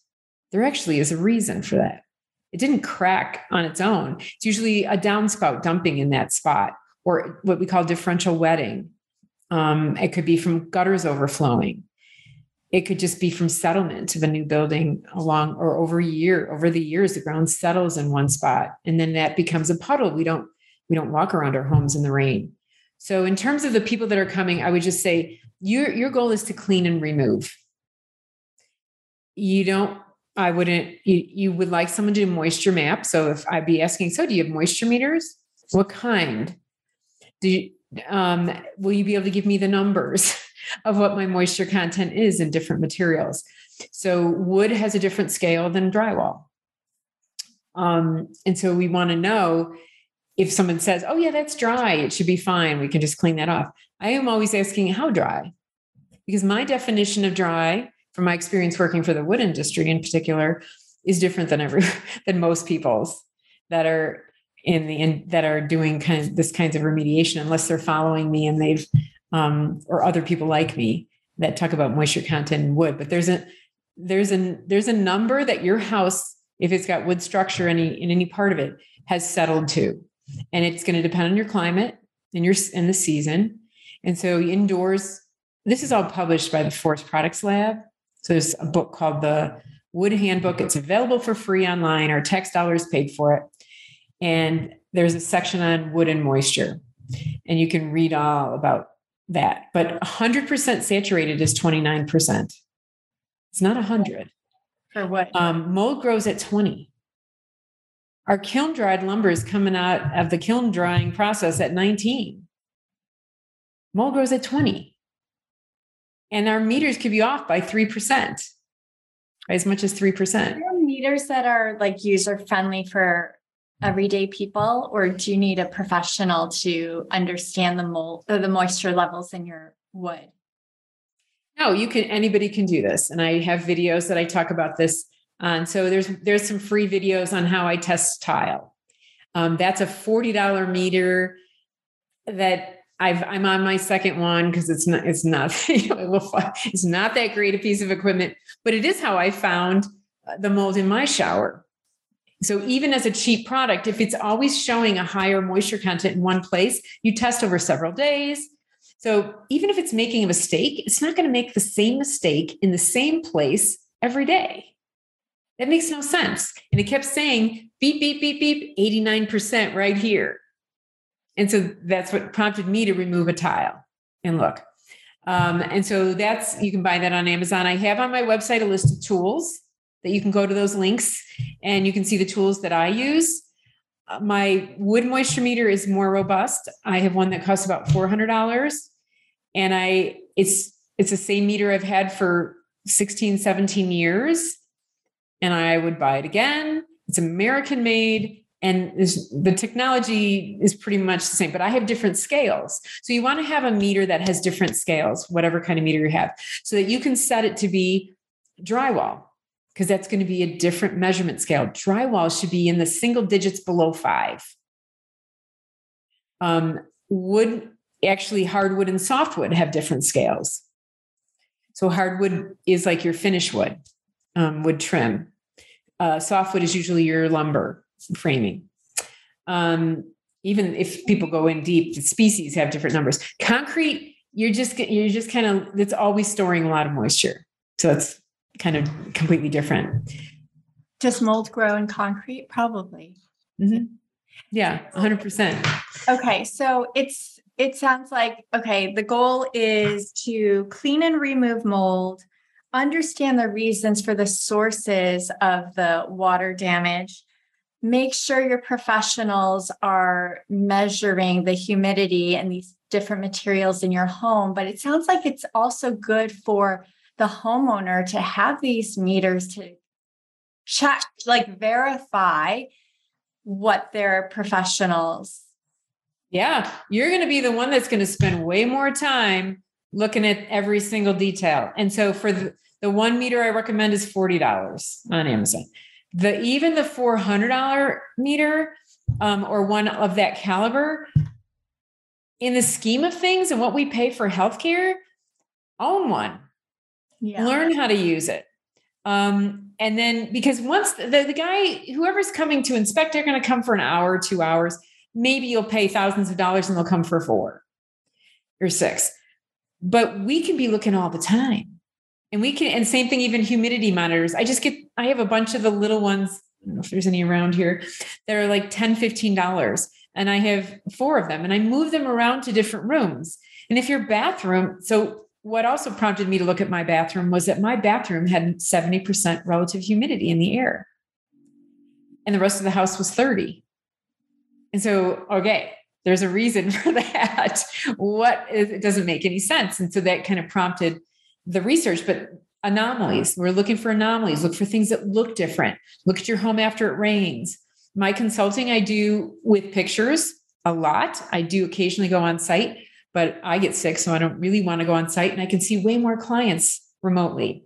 There actually is a reason for that. It didn't crack on its own. It's usually a downspout dumping in that spot or what we call differential wetting. Um, it could be from gutters overflowing it could just be from settlement of a new building along or over a year over the years the ground settles in one spot and then that becomes a puddle. We don't we don't walk around our homes in the rain. So in terms of the people that are coming i would just say your your goal is to clean and remove. You don't i wouldn't you, you would like someone to do moisture map. So if i'd be asking so do you have moisture meters? What kind? Do you um, will you be able to give me the numbers of what my moisture content is in different materials. So wood has a different scale than drywall. Um, and so we want to know if someone says, oh, yeah, that's dry, it should be fine. We can just clean that off. I am always asking, how dry? Because my definition of dry, from my experience working for the wood industry in particular, is different than every than most people's that are in the in, that are doing kind of this kinds of remediation unless they're following me and they've um, or other people like me that talk about moisture content in wood. But there's a there's a there's a number that your house, if it's got wood structure any in any part of it, has settled to, and it's going to depend on your climate and your in the season. And so indoors, this is all published by the Forest Products Lab. So there's a book called the Wood Handbook. It's available for free online. Our tax dollars paid for it. And there's a section on wood and moisture. And you can read all about that. But 100% saturated is 29%. It's not 100. For what? Um, mold grows at 20. Our kiln dried lumber is coming out of the kiln drying process at 19. Mold grows at 20. And our meters could be off by 3%, by as much as 3%. Are there meters that are like user friendly for everyday people, or do you need a professional to understand the mold or the moisture levels in your wood? No, you can. Anybody can do this, and I have videos that I talk about this. On. So there's there's some free videos on how I test tile. Um, that's a forty dollar meter that I've I'm on my second one because it's not it's not you know, it's not that great a piece of equipment, but it is how I found the mold in my shower. So even as a cheap product, if it's always showing a higher moisture content in one place, you test over several days. So even if it's making a mistake, it's not going to make the same mistake in the same place every day. That makes no sense. And it kept saying beep, beep, beep, beep, 89% right here. And so that's what prompted me to remove a tile and look. Um, and so that's you can buy that on Amazon. I have on my website a list of tools that you can go to those links and you can see the tools that I use. Uh, my wood moisture meter is more robust. I have one that costs about $400 and I it's it's the same meter I've had for 16 17 years and I would buy it again. It's American made and the technology is pretty much the same but i have different scales so you want to have a meter that has different scales whatever kind of meter you have so that you can set it to be drywall because that's going to be a different measurement scale. Drywall should be in the single digits below five. Um, wood actually hardwood and softwood have different scales. So hardwood is like your finish wood um, wood trim. Uh, softwood is usually your lumber framing. Um, even if people go in deep, the species have different numbers. Concrete, you're just you're just kind of it's always storing a lot of moisture, so it's kind of completely different. Does mold grow in concrete? Probably. Mm-hmm. Yeah, 100. percent Okay, so it's it sounds like okay. The goal is to clean and remove mold, understand the reasons for the sources of the water damage, make sure your professionals are measuring the humidity and these different materials in your home. But it sounds like it's also good for the homeowner to have these meters to check, like verify what their professionals. Yeah, you're going to be the one that's going to spend way more time looking at every single detail. And so for the, the one meter I recommend is $40 on Amazon the even the $400 meter um, or one of that caliber in the scheme of things and what we pay for healthcare own one yeah. learn how to use it um, and then because once the, the guy whoever's coming to inspect they're going to come for an hour two hours maybe you'll pay thousands of dollars and they'll come for four or six but we can be looking all the time and we can, and same thing, even humidity monitors. I just get, I have a bunch of the little ones. I don't know if there's any around here. They're like 10 $15. And I have four of them and I move them around to different rooms. And if your bathroom, so what also prompted me to look at my bathroom was that my bathroom had 70% relative humidity in the air. And the rest of the house was 30. And so, okay, there's a reason for that. What is, it doesn't make any sense. And so that kind of prompted the research, but anomalies. We're looking for anomalies. Look for things that look different. Look at your home after it rains. My consulting I do with pictures a lot. I do occasionally go on site, but I get sick, so I don't really want to go on site. And I can see way more clients remotely.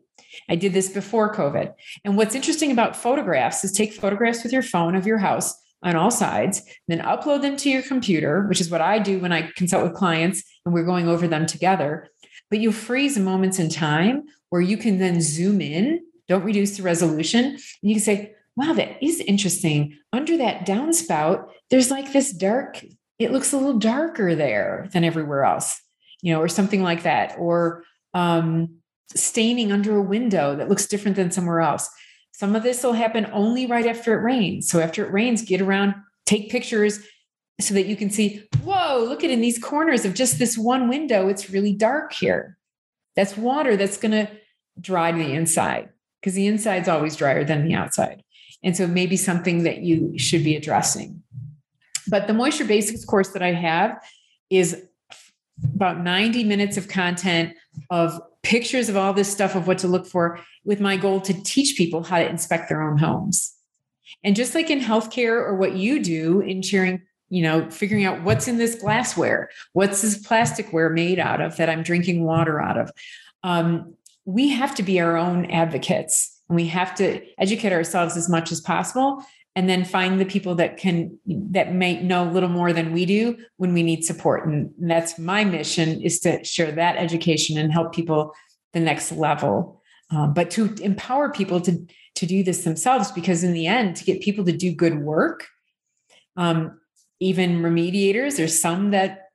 I did this before COVID. And what's interesting about photographs is take photographs with your phone of your house on all sides, then upload them to your computer, which is what I do when I consult with clients and we're going over them together but you freeze moments in time where you can then zoom in, don't reduce the resolution. And you can say, wow, that is interesting. Under that downspout, there's like this dark, it looks a little darker there than everywhere else, you know, or something like that. Or um, staining under a window that looks different than somewhere else. Some of this will happen only right after it rains. So after it rains, get around, take pictures, so that you can see, whoa, look at in these corners of just this one window, it's really dark here. That's water that's going to dry the inside because the inside's always drier than the outside. And so maybe something that you should be addressing. But the moisture basics course that I have is about 90 minutes of content of pictures of all this stuff of what to look for with my goal to teach people how to inspect their own homes. And just like in healthcare or what you do in sharing you know, figuring out what's in this glassware, what's this plasticware made out of that I'm drinking water out of. Um, we have to be our own advocates and we have to educate ourselves as much as possible and then find the people that can that may know a little more than we do when we need support. And that's my mission is to share that education and help people the next level. Um, but to empower people to to do this themselves because in the end to get people to do good work um, even remediators there's some that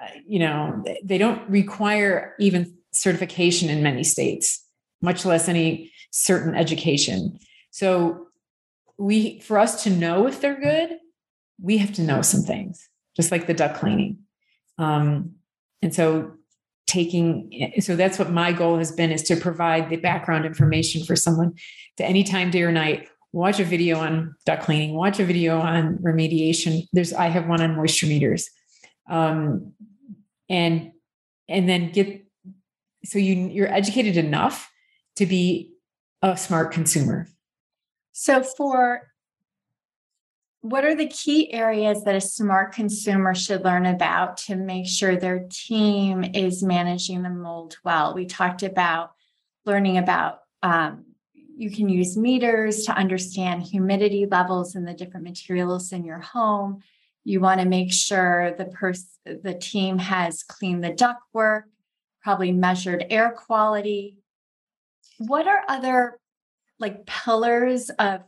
uh, you know they don't require even certification in many states much less any certain education. So we for us to know if they're good we have to know some things just like the duct cleaning. Um, and so taking so that's what my goal has been is to provide the background information for someone to any time day or night watch a video on duct cleaning watch a video on remediation. There's i have one on moisture meters. Um, and and then get so you you're educated enough to be a smart consumer so for what are the key areas that a smart consumer should learn about to make sure their team is managing the mold well? We talked about learning about um, you can use meters to understand humidity levels in the different materials in your home. You want to make sure the person the team has cleaned the ductwork, probably measured air quality. What are other like pillars of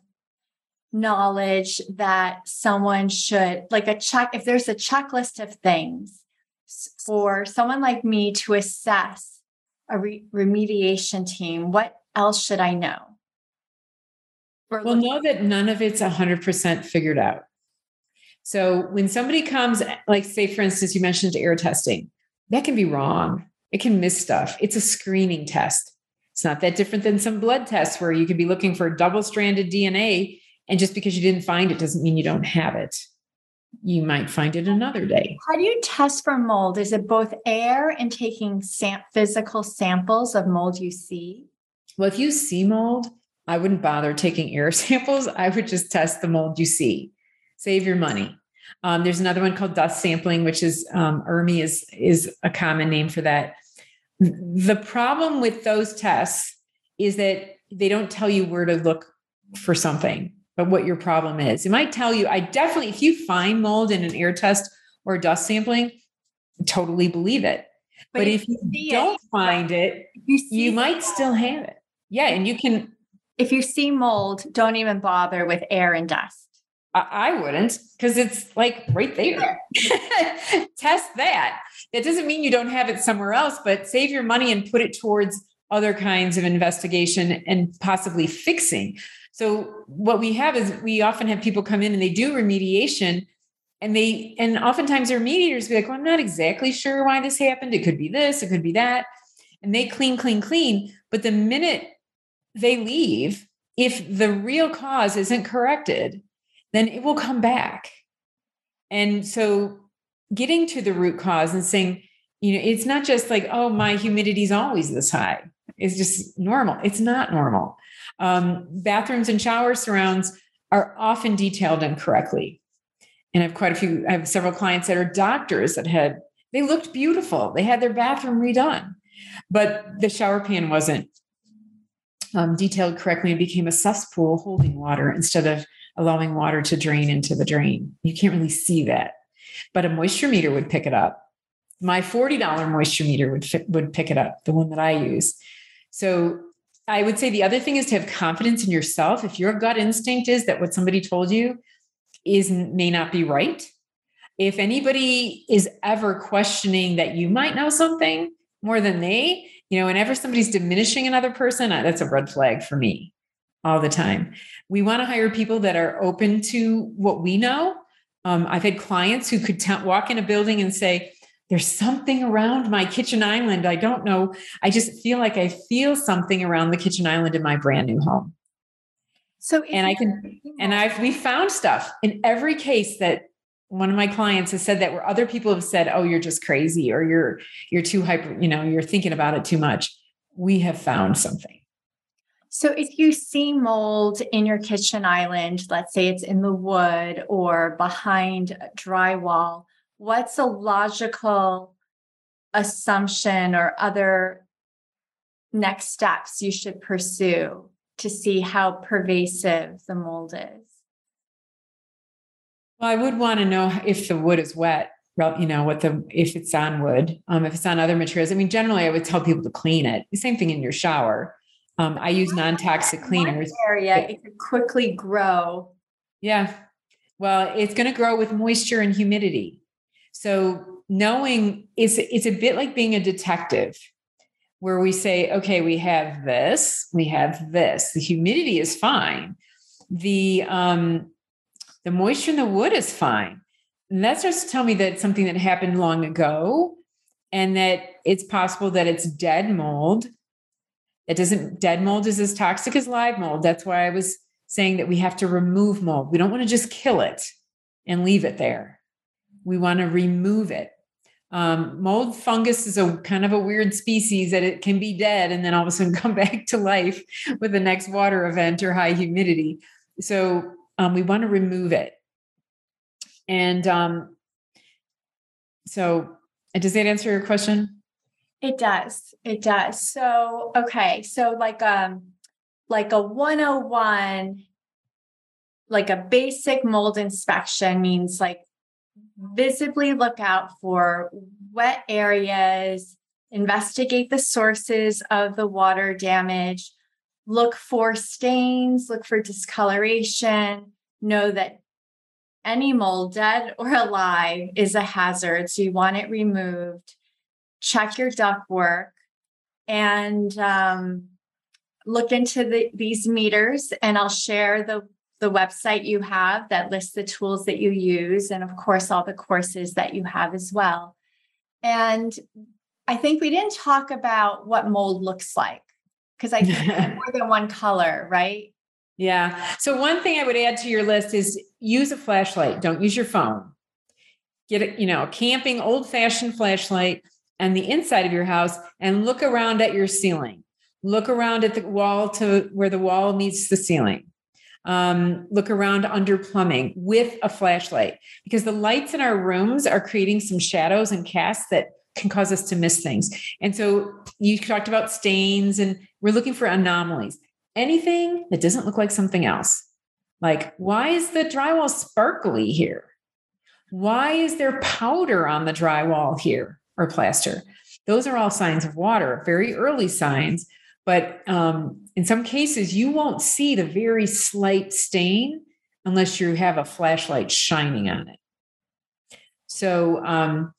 knowledge that someone should like a check if there's a checklist of things for someone like me to assess a re- remediation team what else should i know? Well know that none of it's 100% figured out. So when somebody comes like say for instance you mentioned air testing. That can be wrong. It can miss stuff. It's a screening test it's not that different than some blood tests where you could be looking for double stranded dna and just because you didn't find it doesn't mean you don't have it. You might find it another day. How do you test for mold? Is it both air and taking sam- physical samples of mold you see? Well, if you see mold, I wouldn't bother taking air samples. I would just test the mold you see. Save your money. Um, there's another one called dust sampling, which is um, ERMI is is a common name for that. The problem with those tests is that they don't tell you where to look for something but what your problem is. It might tell you, I definitely, if you find mold in an air test or dust sampling, totally believe it. But, but if, if, you don't it, find it, you, you might still have it. Yeah. And you can. If you see mold, don't even bother with air and dust. I, I wouldn't because it's like right there. Test that. That doesn't mean you don't have it somewhere else, but save your money and put it towards other kinds of investigation and possibly fixing. So what we have is we often have people come in and they do remediation and they and oftentimes their mediators be like, well, I'm not exactly sure why this happened. It could be this, it could be that. And they clean, clean, clean. But the minute they leave, if the real cause isn't corrected, then it will come back. And so getting to the root cause and saying, you know, it's not just like, oh, my humidity is always this high. It's just normal. It's not normal. Um, bathrooms and shower surrounds are often detailed incorrectly. And I have quite a few, I have several clients that are doctors that had, they looked beautiful. They had their bathroom redone, but the shower pan wasn't um, detailed correctly and became a cesspool holding water instead of allowing water to drain into the drain. You can't really see that, but a moisture meter would pick it up. My $40 moisture meter would, fit, would pick it up, the one that I use. So I would say the other thing is to have confidence in yourself. If your gut instinct is that what somebody told you is may not be right, if anybody is ever questioning that you might know something more than they, you know, whenever somebody's diminishing another person, that's a red flag for me all the time. We want to hire people that are open to what we know. Um, I've had clients who could t- walk in a building and say, there's something around my kitchen island. I don't know. I just feel like I feel something around the kitchen island in my brand new home. So, and I can, and I've, we found stuff in every case that one of my clients has said that where other people have said, oh, you're just crazy or you're, you're too hyper, you know, you're thinking about it too much. We have found something. So, if you see mold in your kitchen island, let's say it's in the wood or behind drywall, what's a logical assumption or other next steps you should pursue to see how pervasive the mold is? Well, I would want to know if the wood is wet, you know, what the if it's on wood, um, if it's on other materials. I mean, generally, I would tell people to clean it. The same thing in your shower. Um, I use non-toxic cleaners. Area it can quickly grow. Yeah, well, it's going to grow with moisture and humidity. So knowing it's it's a bit like being a detective where we say, okay, we have this, we have this. The humidity is fine. The um the moisture in the wood is fine. And that starts to tell me that something that happened long ago and that it's possible that it's dead mold. It doesn't, dead mold is as toxic as live mold. That's why I was saying that we have to remove mold. We don't want to just kill it and leave it there. We want to remove it. Um, mold fungus is a kind of a weird species that it can be dead and then all of a sudden come back to life with the next water event or high humidity. So um, we want to remove it. And um, so, does that answer your question? It does. It does. So, okay. So, like, um, like a 101, like a basic mold inspection means like visibly look out for wet areas, investigate the sources of the water damage, look for stains, look for discoloration, know that any mold, dead or alive, is a hazard. So you want it removed. Check your ductwork and um, look into the, these meters. And I'll share the the website you have that lists the tools that you use, and of course, all the courses that you have as well. And I think we didn't talk about what mold looks like because I think more than one color, right? Yeah. So one thing I would add to your list is use a flashlight. Don't use your phone. Get a, you know, a camping old-fashioned flashlight on the inside of your house and look around at your ceiling. Look around at the wall to where the wall meets the ceiling um, look around under plumbing with a flashlight because the lights in our rooms are creating some shadows and casts that can cause us to miss things. And so you talked about stains, and we're looking for anomalies. Anything that doesn't look like something else. Like, why is the drywall sparkly here? Why is there powder on the drywall here or plaster? Those are all signs of water, very early signs but um, in some cases, you won't see the very slight stain unless you have a flashlight shining on it. So, um,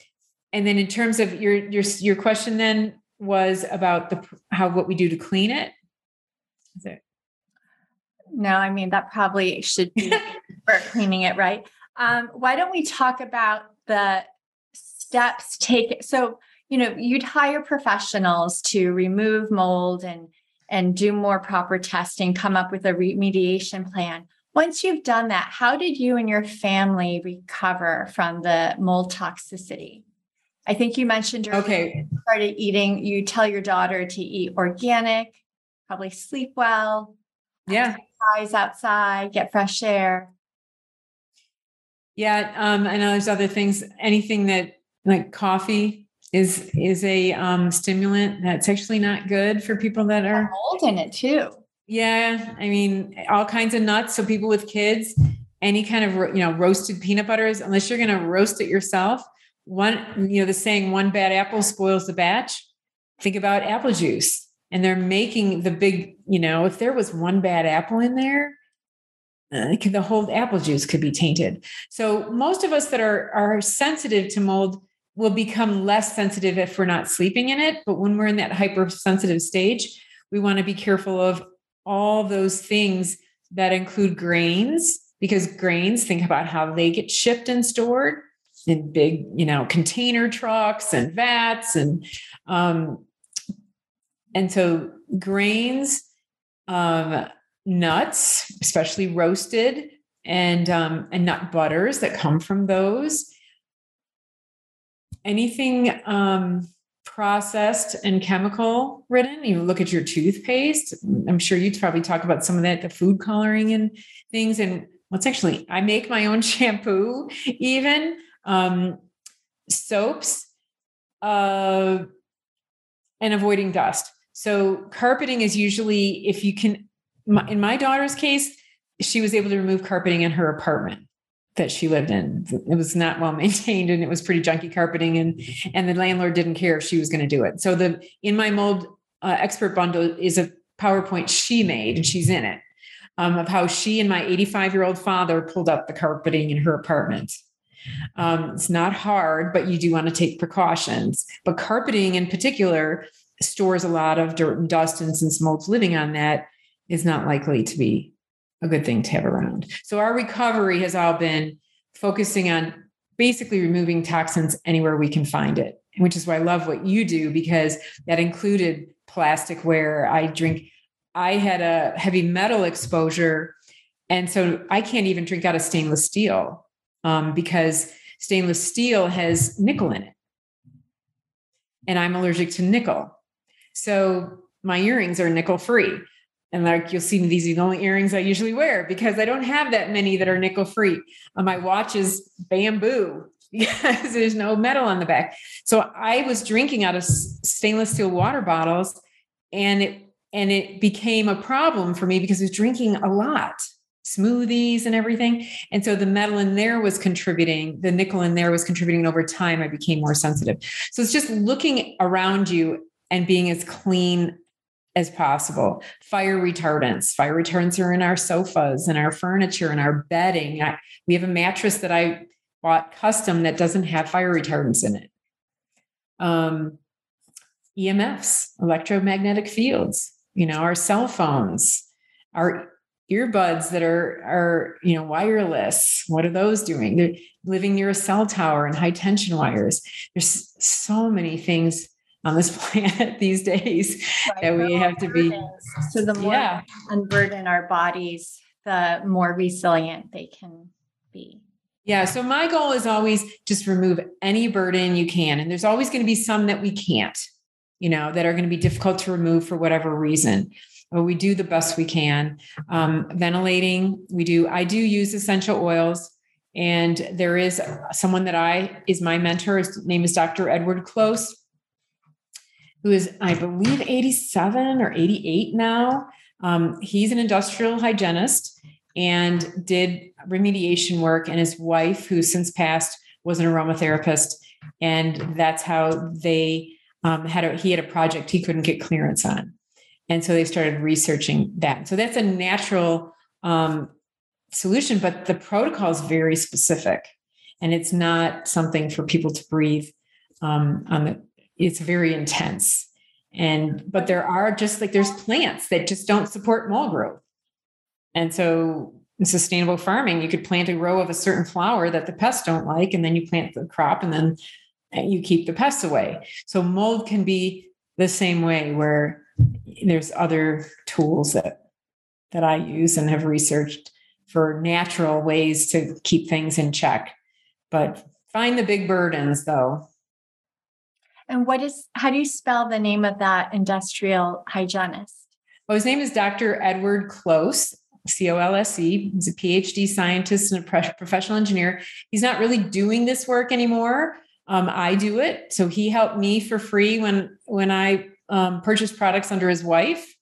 and then in terms of your your your question, then was about the how what we do to clean it. Is it? No, I mean that probably should be for cleaning it, right? Um, why don't we talk about the steps taken? So you know you'd hire professionals to remove mold and and do more proper testing come up with a remediation plan. Once you've done that how did you and your family recover from the mold toxicity? I think you mentioned okay. you started eating you tell your daughter to eat organic probably sleep well yeah. exercise outside get fresh air. Yeah um i know there's other things anything that like coffee is is a um, stimulant that's actually not good for people that are mold in it too. Yeah, I mean all kinds of nuts. So people with kids, any kind of you know roasted peanut butters, unless you're going to roast it yourself. One, you know, the saying "one bad apple spoils the batch." Think about apple juice, and they're making the big. You know, if there was one bad apple in there, uh, the whole apple juice could be tainted. So most of us that are are sensitive to mold will become less sensitive if we're not sleeping in it. But when we're in that hypersensitive stage, we want to be careful of all those things that include grains, because grains, think about how they get shipped and stored in big, you know, container trucks and vats. And um, and so grains, um, nuts, especially roasted, and um, and nut butters that come from those anything um, processed and chemical ridden. You look at your toothpaste. I'm sure you probably talk about some of that, the food coloring and things. And what's actually, I make my own shampoo, even um, soaps, uh, and avoiding dust. So carpeting is usually if you can. My, in my daughter's case, she was able to remove carpeting in her apartment that she lived in. It was not well maintained and it was pretty junky carpeting and and the landlord didn't care if she was going to do it. So the in my mold uh, expert bundle is a PowerPoint she made and she's in it um, of how she and my 85 year old father pulled up the carpeting in her apartment. Um, it's not hard, but you do want to take precautions. But carpeting in particular stores a lot of dirt and dust, and since mold's living on that, is not likely to be a good thing to have around. So our recovery has all been focusing on basically removing toxins anywhere we can find it which is why I love what you do because that included plasticware. I drink, I had a heavy metal exposure. And so I can't even drink out of stainless steel um, because stainless steel has nickel in it. And I'm allergic to nickel. So my earrings are nickel free. And like you'll see me, these are the only earrings I usually wear because I don't have that many that are nickel free. Uh, my watch is bamboo because there's no metal on the back. So I was drinking out of stainless steel water bottles and it and it became a problem for me because I was drinking a lot smoothies and everything. And so the metal in there was contributing, the nickel in there was contributing over time. I became more sensitive. So it's just looking around you and being as clean as possible. Fire retardants. Fire retardants are in our sofas and our furniture and our bedding. I, we have a mattress that I bought custom that doesn't have fire retardants in it. Um, EMFs, electromagnetic fields, you know, our cell phones, our earbuds that are are you know wireless what are those doing they're living near a cell tower and high tension wires there's so many things on this planet these days right. that we have to be so the more yeah. unburden our bodies the more resilient they can be yeah. So my goal is always just remove any burden you can. And there's always going to be some that we can't, you know, that are going to be difficult to remove for whatever reason. But we do the best we can. Um, ventilating, we do, I do use essential oils. And there is someone that I is my mentor. His name is Dr. Edward Close, who is, I believe, 87 or 88 now. Um, he's an industrial hygienist and did remediation work. And his wife, who since passed, was an aromatherapist. And that's how they um, had a, he had a project he couldn't get clearance on. And so they started researching that. So that's a natural um, solution, but the protocol is very specific and it's not something for people to breathe um, on the, it's very intense. And, but there are just like, there's plants that just don't support mold growth. And so in sustainable farming, you could plant a row of a certain flower that the pests don't like, and then you plant the crop and then uh, you keep the pests away. So mold can be the same way where there's other tools that that I use and have researched for natural ways to keep things in check. But find the big burdens though. And what is how do you spell the name of that industrial hygienist? Well, his name is Dr. Edward Close, C O L S E. He's a PhD scientist and a professional engineer. He's not really doing this work anymore. Um, I do it. So he helped me for free when when I um, purchased products under his wife.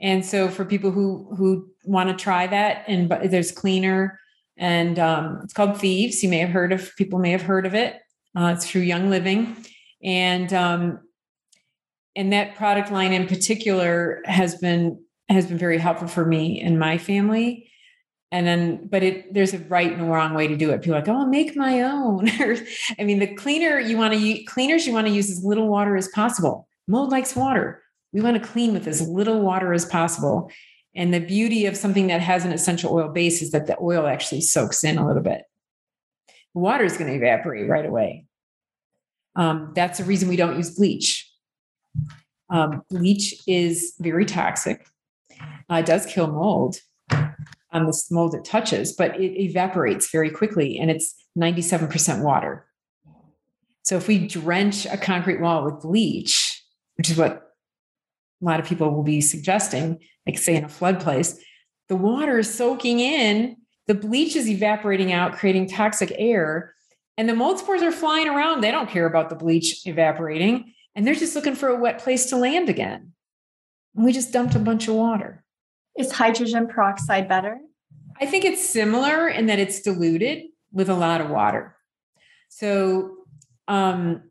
And so for people who who want to try that, and but there's cleaner and um, it's called Thieves. You may have heard of people may have heard of it. Uh, it's through Young Living, and um, and that product line in particular has been has been very helpful for me and my family. And then, but it there's a right and a wrong way to do it. People like, oh, I'll make my own. I mean, the cleaner you want to use, cleaners you want to use as little water as possible. Mold likes water. We want to clean with as little water as possible. And the beauty of something that has an essential oil base is that the oil actually soaks in a little bit. Water is going to evaporate right away. Um, that's the reason we don't use bleach. Um, bleach is very toxic uh, does kill mold on this mold it touches, but it evaporates very quickly and it's 97% water. So if we drench a concrete wall with bleach, which is what a lot of people will be suggesting, like say in a flood place, the water is soaking in, the bleach is evaporating out, creating toxic air, and the mold spores are flying around. They don't care about the bleach evaporating, and they're just looking for a wet place to land again. And we just dumped a bunch of water. Is hydrogen peroxide better? I think it's similar in that it's diluted with a lot of water. So, um,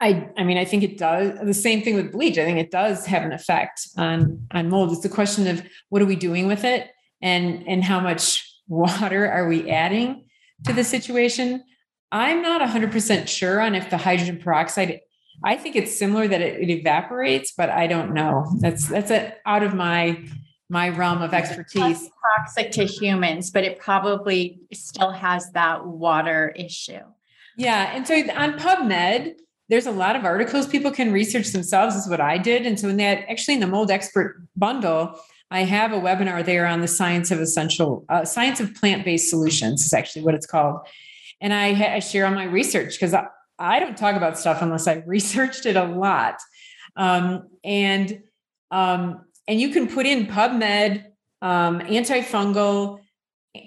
I, I mean, I think it does the same thing with bleach. I think it does have an effect on on mold. It's the question of what are we doing with it, and and how much water are we adding to the situation. I'm not 100% sure on if the hydrogen peroxide I think it's similar that it, it evaporates, but I don't know. That's that's a, out of my my realm of expertise. It's toxic to humans, but it probably still has that water issue. Yeah, and so on PubMed, there's a lot of articles people can research themselves is what I did. And so in that actually in the mold expert bundle, I have a webinar there on the science of essential uh, science of plant-based solutions is actually what it's called. And I, I share on my research because I, I, don't talk about stuff unless I've researched it a lot. Um, and um, and you can put in PubMed, um, antifungal,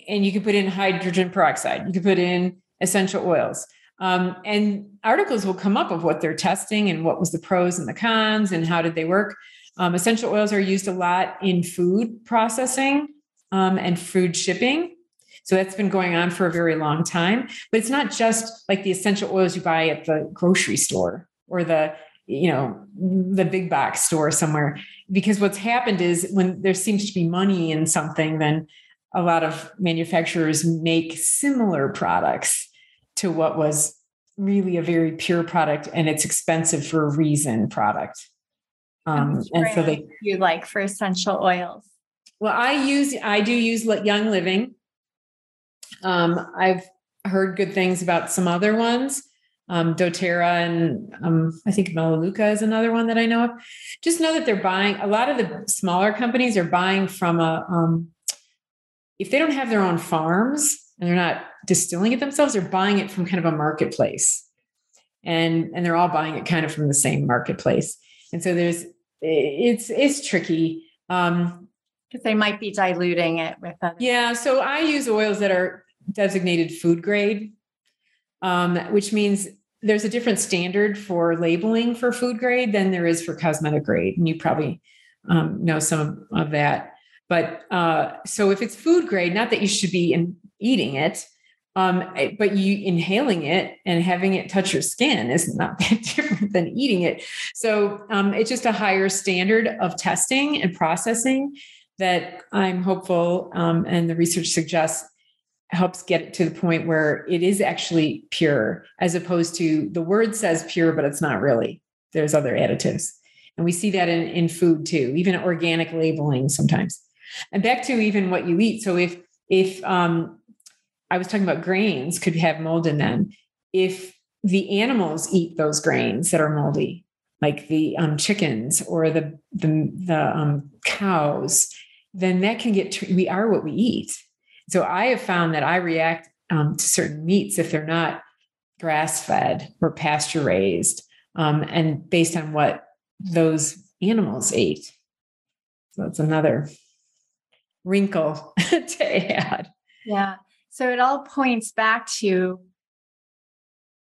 and you can put in hydrogen peroxide. You can put in essential oils. Um, and articles will come up of what they're testing and what was the pros and the cons and how did they work. Um, essential oils are used a lot in food processing um, and food shipping. So that's been going on for a very long time. But it's not just like the essential oils you buy at the grocery store or the you know the big box store somewhere because what's happened is when there seems to be money in something then a lot of manufacturers make similar products to what was really a very pure product and it's expensive for a reason product um, and so they you like for essential oils well i use i do use young living um, i've heard good things about some other ones um, doTERRA and um, I think Melaleuca is another one that I know of. Just know that they're buying a lot of the smaller companies are buying from a um, if they don't have their own farms and they're not distilling it themselves, they're buying it from kind of a marketplace, and and they're all buying it kind of from the same marketplace. And so there's it's it's tricky. Um, because they might be diluting it with other. Yeah, so I use oils that are designated food grade, um, which means there's a different standard for labeling for food grade than there is for cosmetic grade. And you probably um, know some of that. But uh, so if it's food grade, not that you should be in, eating it, um, eh, but you inhaling it and having it touch your skin is not that different than eating it. So um, it's just a higher standard of testing and processing that I'm hopeful, um, and the research suggests helps get it to the point where it is actually pure as opposed to the word says pure but it's not really. There's other additives. And we see that in, in food too even organic labeling sometimes. And back to even what you eat. So if if um, i was talking about grains could have mold in them if the animals eat those grains that are moldy like the um, chickens or the the, the um, cows then that can get we are what we eat so I have found that I react um, to certain meats if they're not grass fed or pasture raised, um, and based on what those animals ate. So it's another wrinkle to add. Yeah. So it all points back to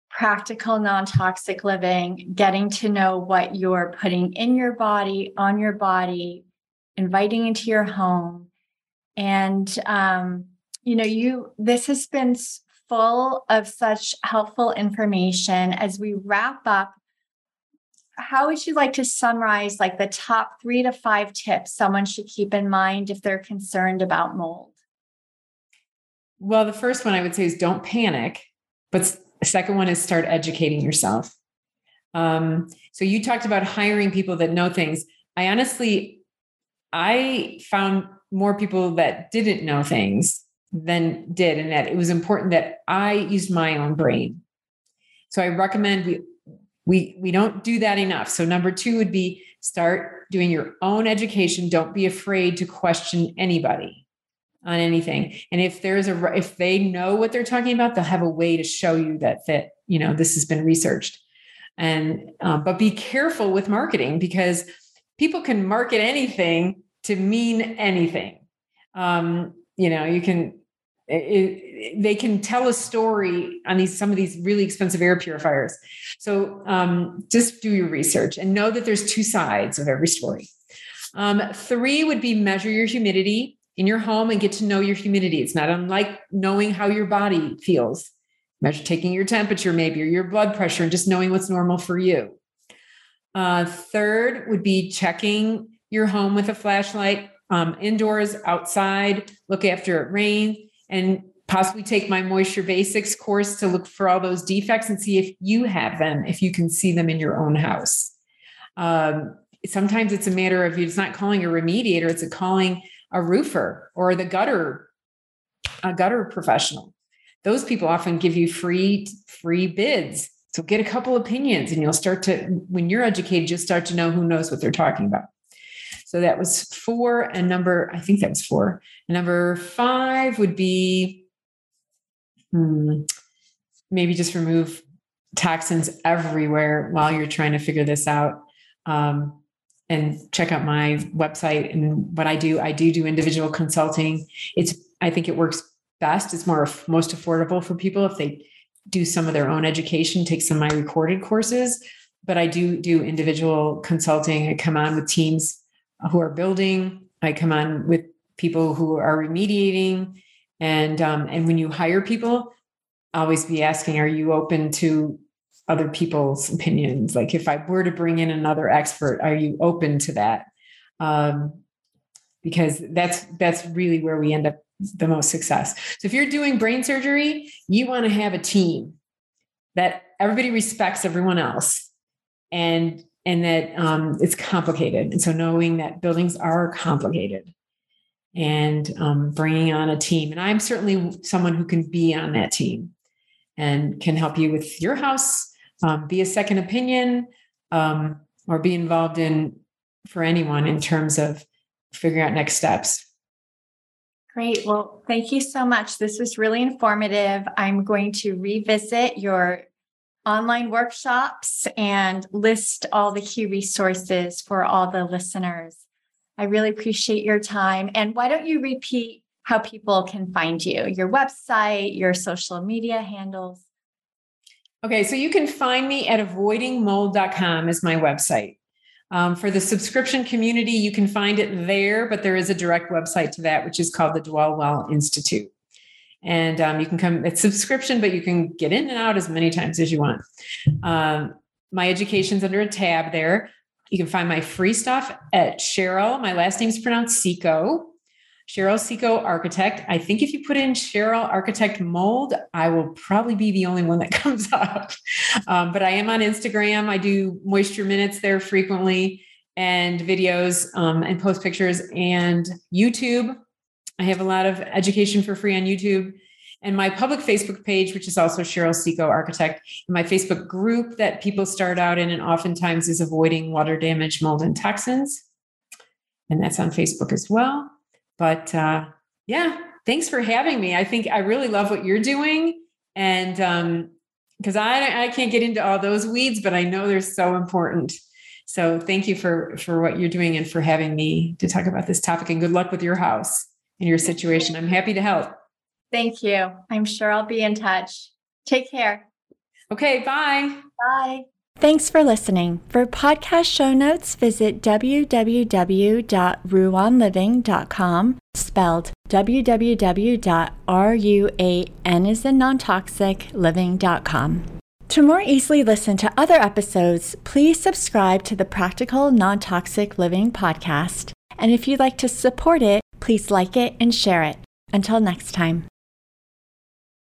practical, non toxic living, getting to know what you're putting in your body, on your body, inviting into your home, and um, you know you this has been full of such helpful information. As we wrap up how would you like to summarize like the top three to five tips someone should keep in mind if they're concerned about mold well the first one i would say is don't panic but the second one is start educating yourself um, so you talked about hiring people that know things i honestly i found more people that didn't know things than did, and that it was important that I used my own brain. So I recommend we we we don't do that enough. So number two would be start doing your own education. Don't be afraid to question anybody on anything. And if there's a if they know what they're talking about, they'll have a way to show you that that you know this has been researched. And um, but be careful with marketing because people can market anything to mean anything. Um, you know, you can it, they can tell a story on these some of these really expensive air purifiers. So um, just do your research and know that there's two sides of every story. Um, three would be measure your humidity in your home and get to know your humidity. It's not unlike knowing how your body feels. Measure taking your temperature, maybe, or your blood pressure, and just knowing what's normal for you. Uh, third would be checking your home with a flashlight um, indoors, outside, look after it rains and possibly take my moisture basics course to look for all those defects and see if you have them, if you can see them in your own house. Um, sometimes it's a matter of it's not calling a remediator, it's a calling a roofer or the gutter, a gutter professional. Those people often give you free free bids So get a couple opinions and you'll start to, when you're educated, you'll start to know who knows what they're talking about. So that was four. And number, I think that was four. Number five would be hmm, maybe just remove toxins everywhere while you're trying to figure this out. Um, and check out my website and what I do. I do do individual consulting. It's I think it works best. It's more most affordable for people if they do some of their own education, take some of my recorded courses. But I do do individual consulting. I come on with teams who are building. I come on with people who are remediating. And um, and when you hire people, always be asking, are you open to other people's opinions? Like if I were to bring in another expert, are you open to that? Um, because that's that's really where we end up the most success. So if you're doing brain surgery, you want to have a team that everybody respects everyone else, and and that um, it's complicated. And so knowing that buildings are complicated, and um, bringing on a team, and I'm certainly someone who can be on that team and can help you with your house, um, be a second opinion, um, or be involved in for anyone in terms of figuring out next steps. Great. Well, thank you so much. This was really informative. I'm going to revisit your online workshops and list all the key resources for all the listeners. I really appreciate your time. And why don't you repeat how people can find you, your website, your social media handles? Okay, so you can find me at avoidingmold.com is my website. Um, for the subscription community, you can find it there, but there is a direct website to that, which is called the Dwell Well Institute. And um, you can come, it's subscription, but you can get in and out as many times as you want. Um, my education's under a tab there. You can find my free stuff at Cheryl. My last name is pronounced Seco, Cheryl Ciecko Architect. I think if you put in Cheryl Architect Mold, I will probably be the only one that comes up. Um, but I am on Instagram. I do moisture minutes there frequently and videos um, and post pictures and YouTube. I have a lot of education for free on YouTube and my public Facebook page, which is also Cheryl Ciecko Architect, and my Facebook group that people start out in and oftentimes is avoiding water damage, mold, and toxins. And that's on Facebook as well. But uh, yeah, thanks for having me. I think I really love what you're doing. And um, because I, I can't get into all those weeds, but I know they're so important. So thank you for for what you're doing and for having me to talk about this topic. And good luck with your house and your situation. I'm happy to help. Thank you. I'm sure I'll be in touch. Take care. Okay, bye. Bye. Thanks for listening. For podcast show notes, visit www.ruanliving.com, spelled www.ruan To more easily listen to other episodes, please subscribe to the Practical Non Toxic Living podcast. And if you'd like to support it, please like it and share it. Until next time.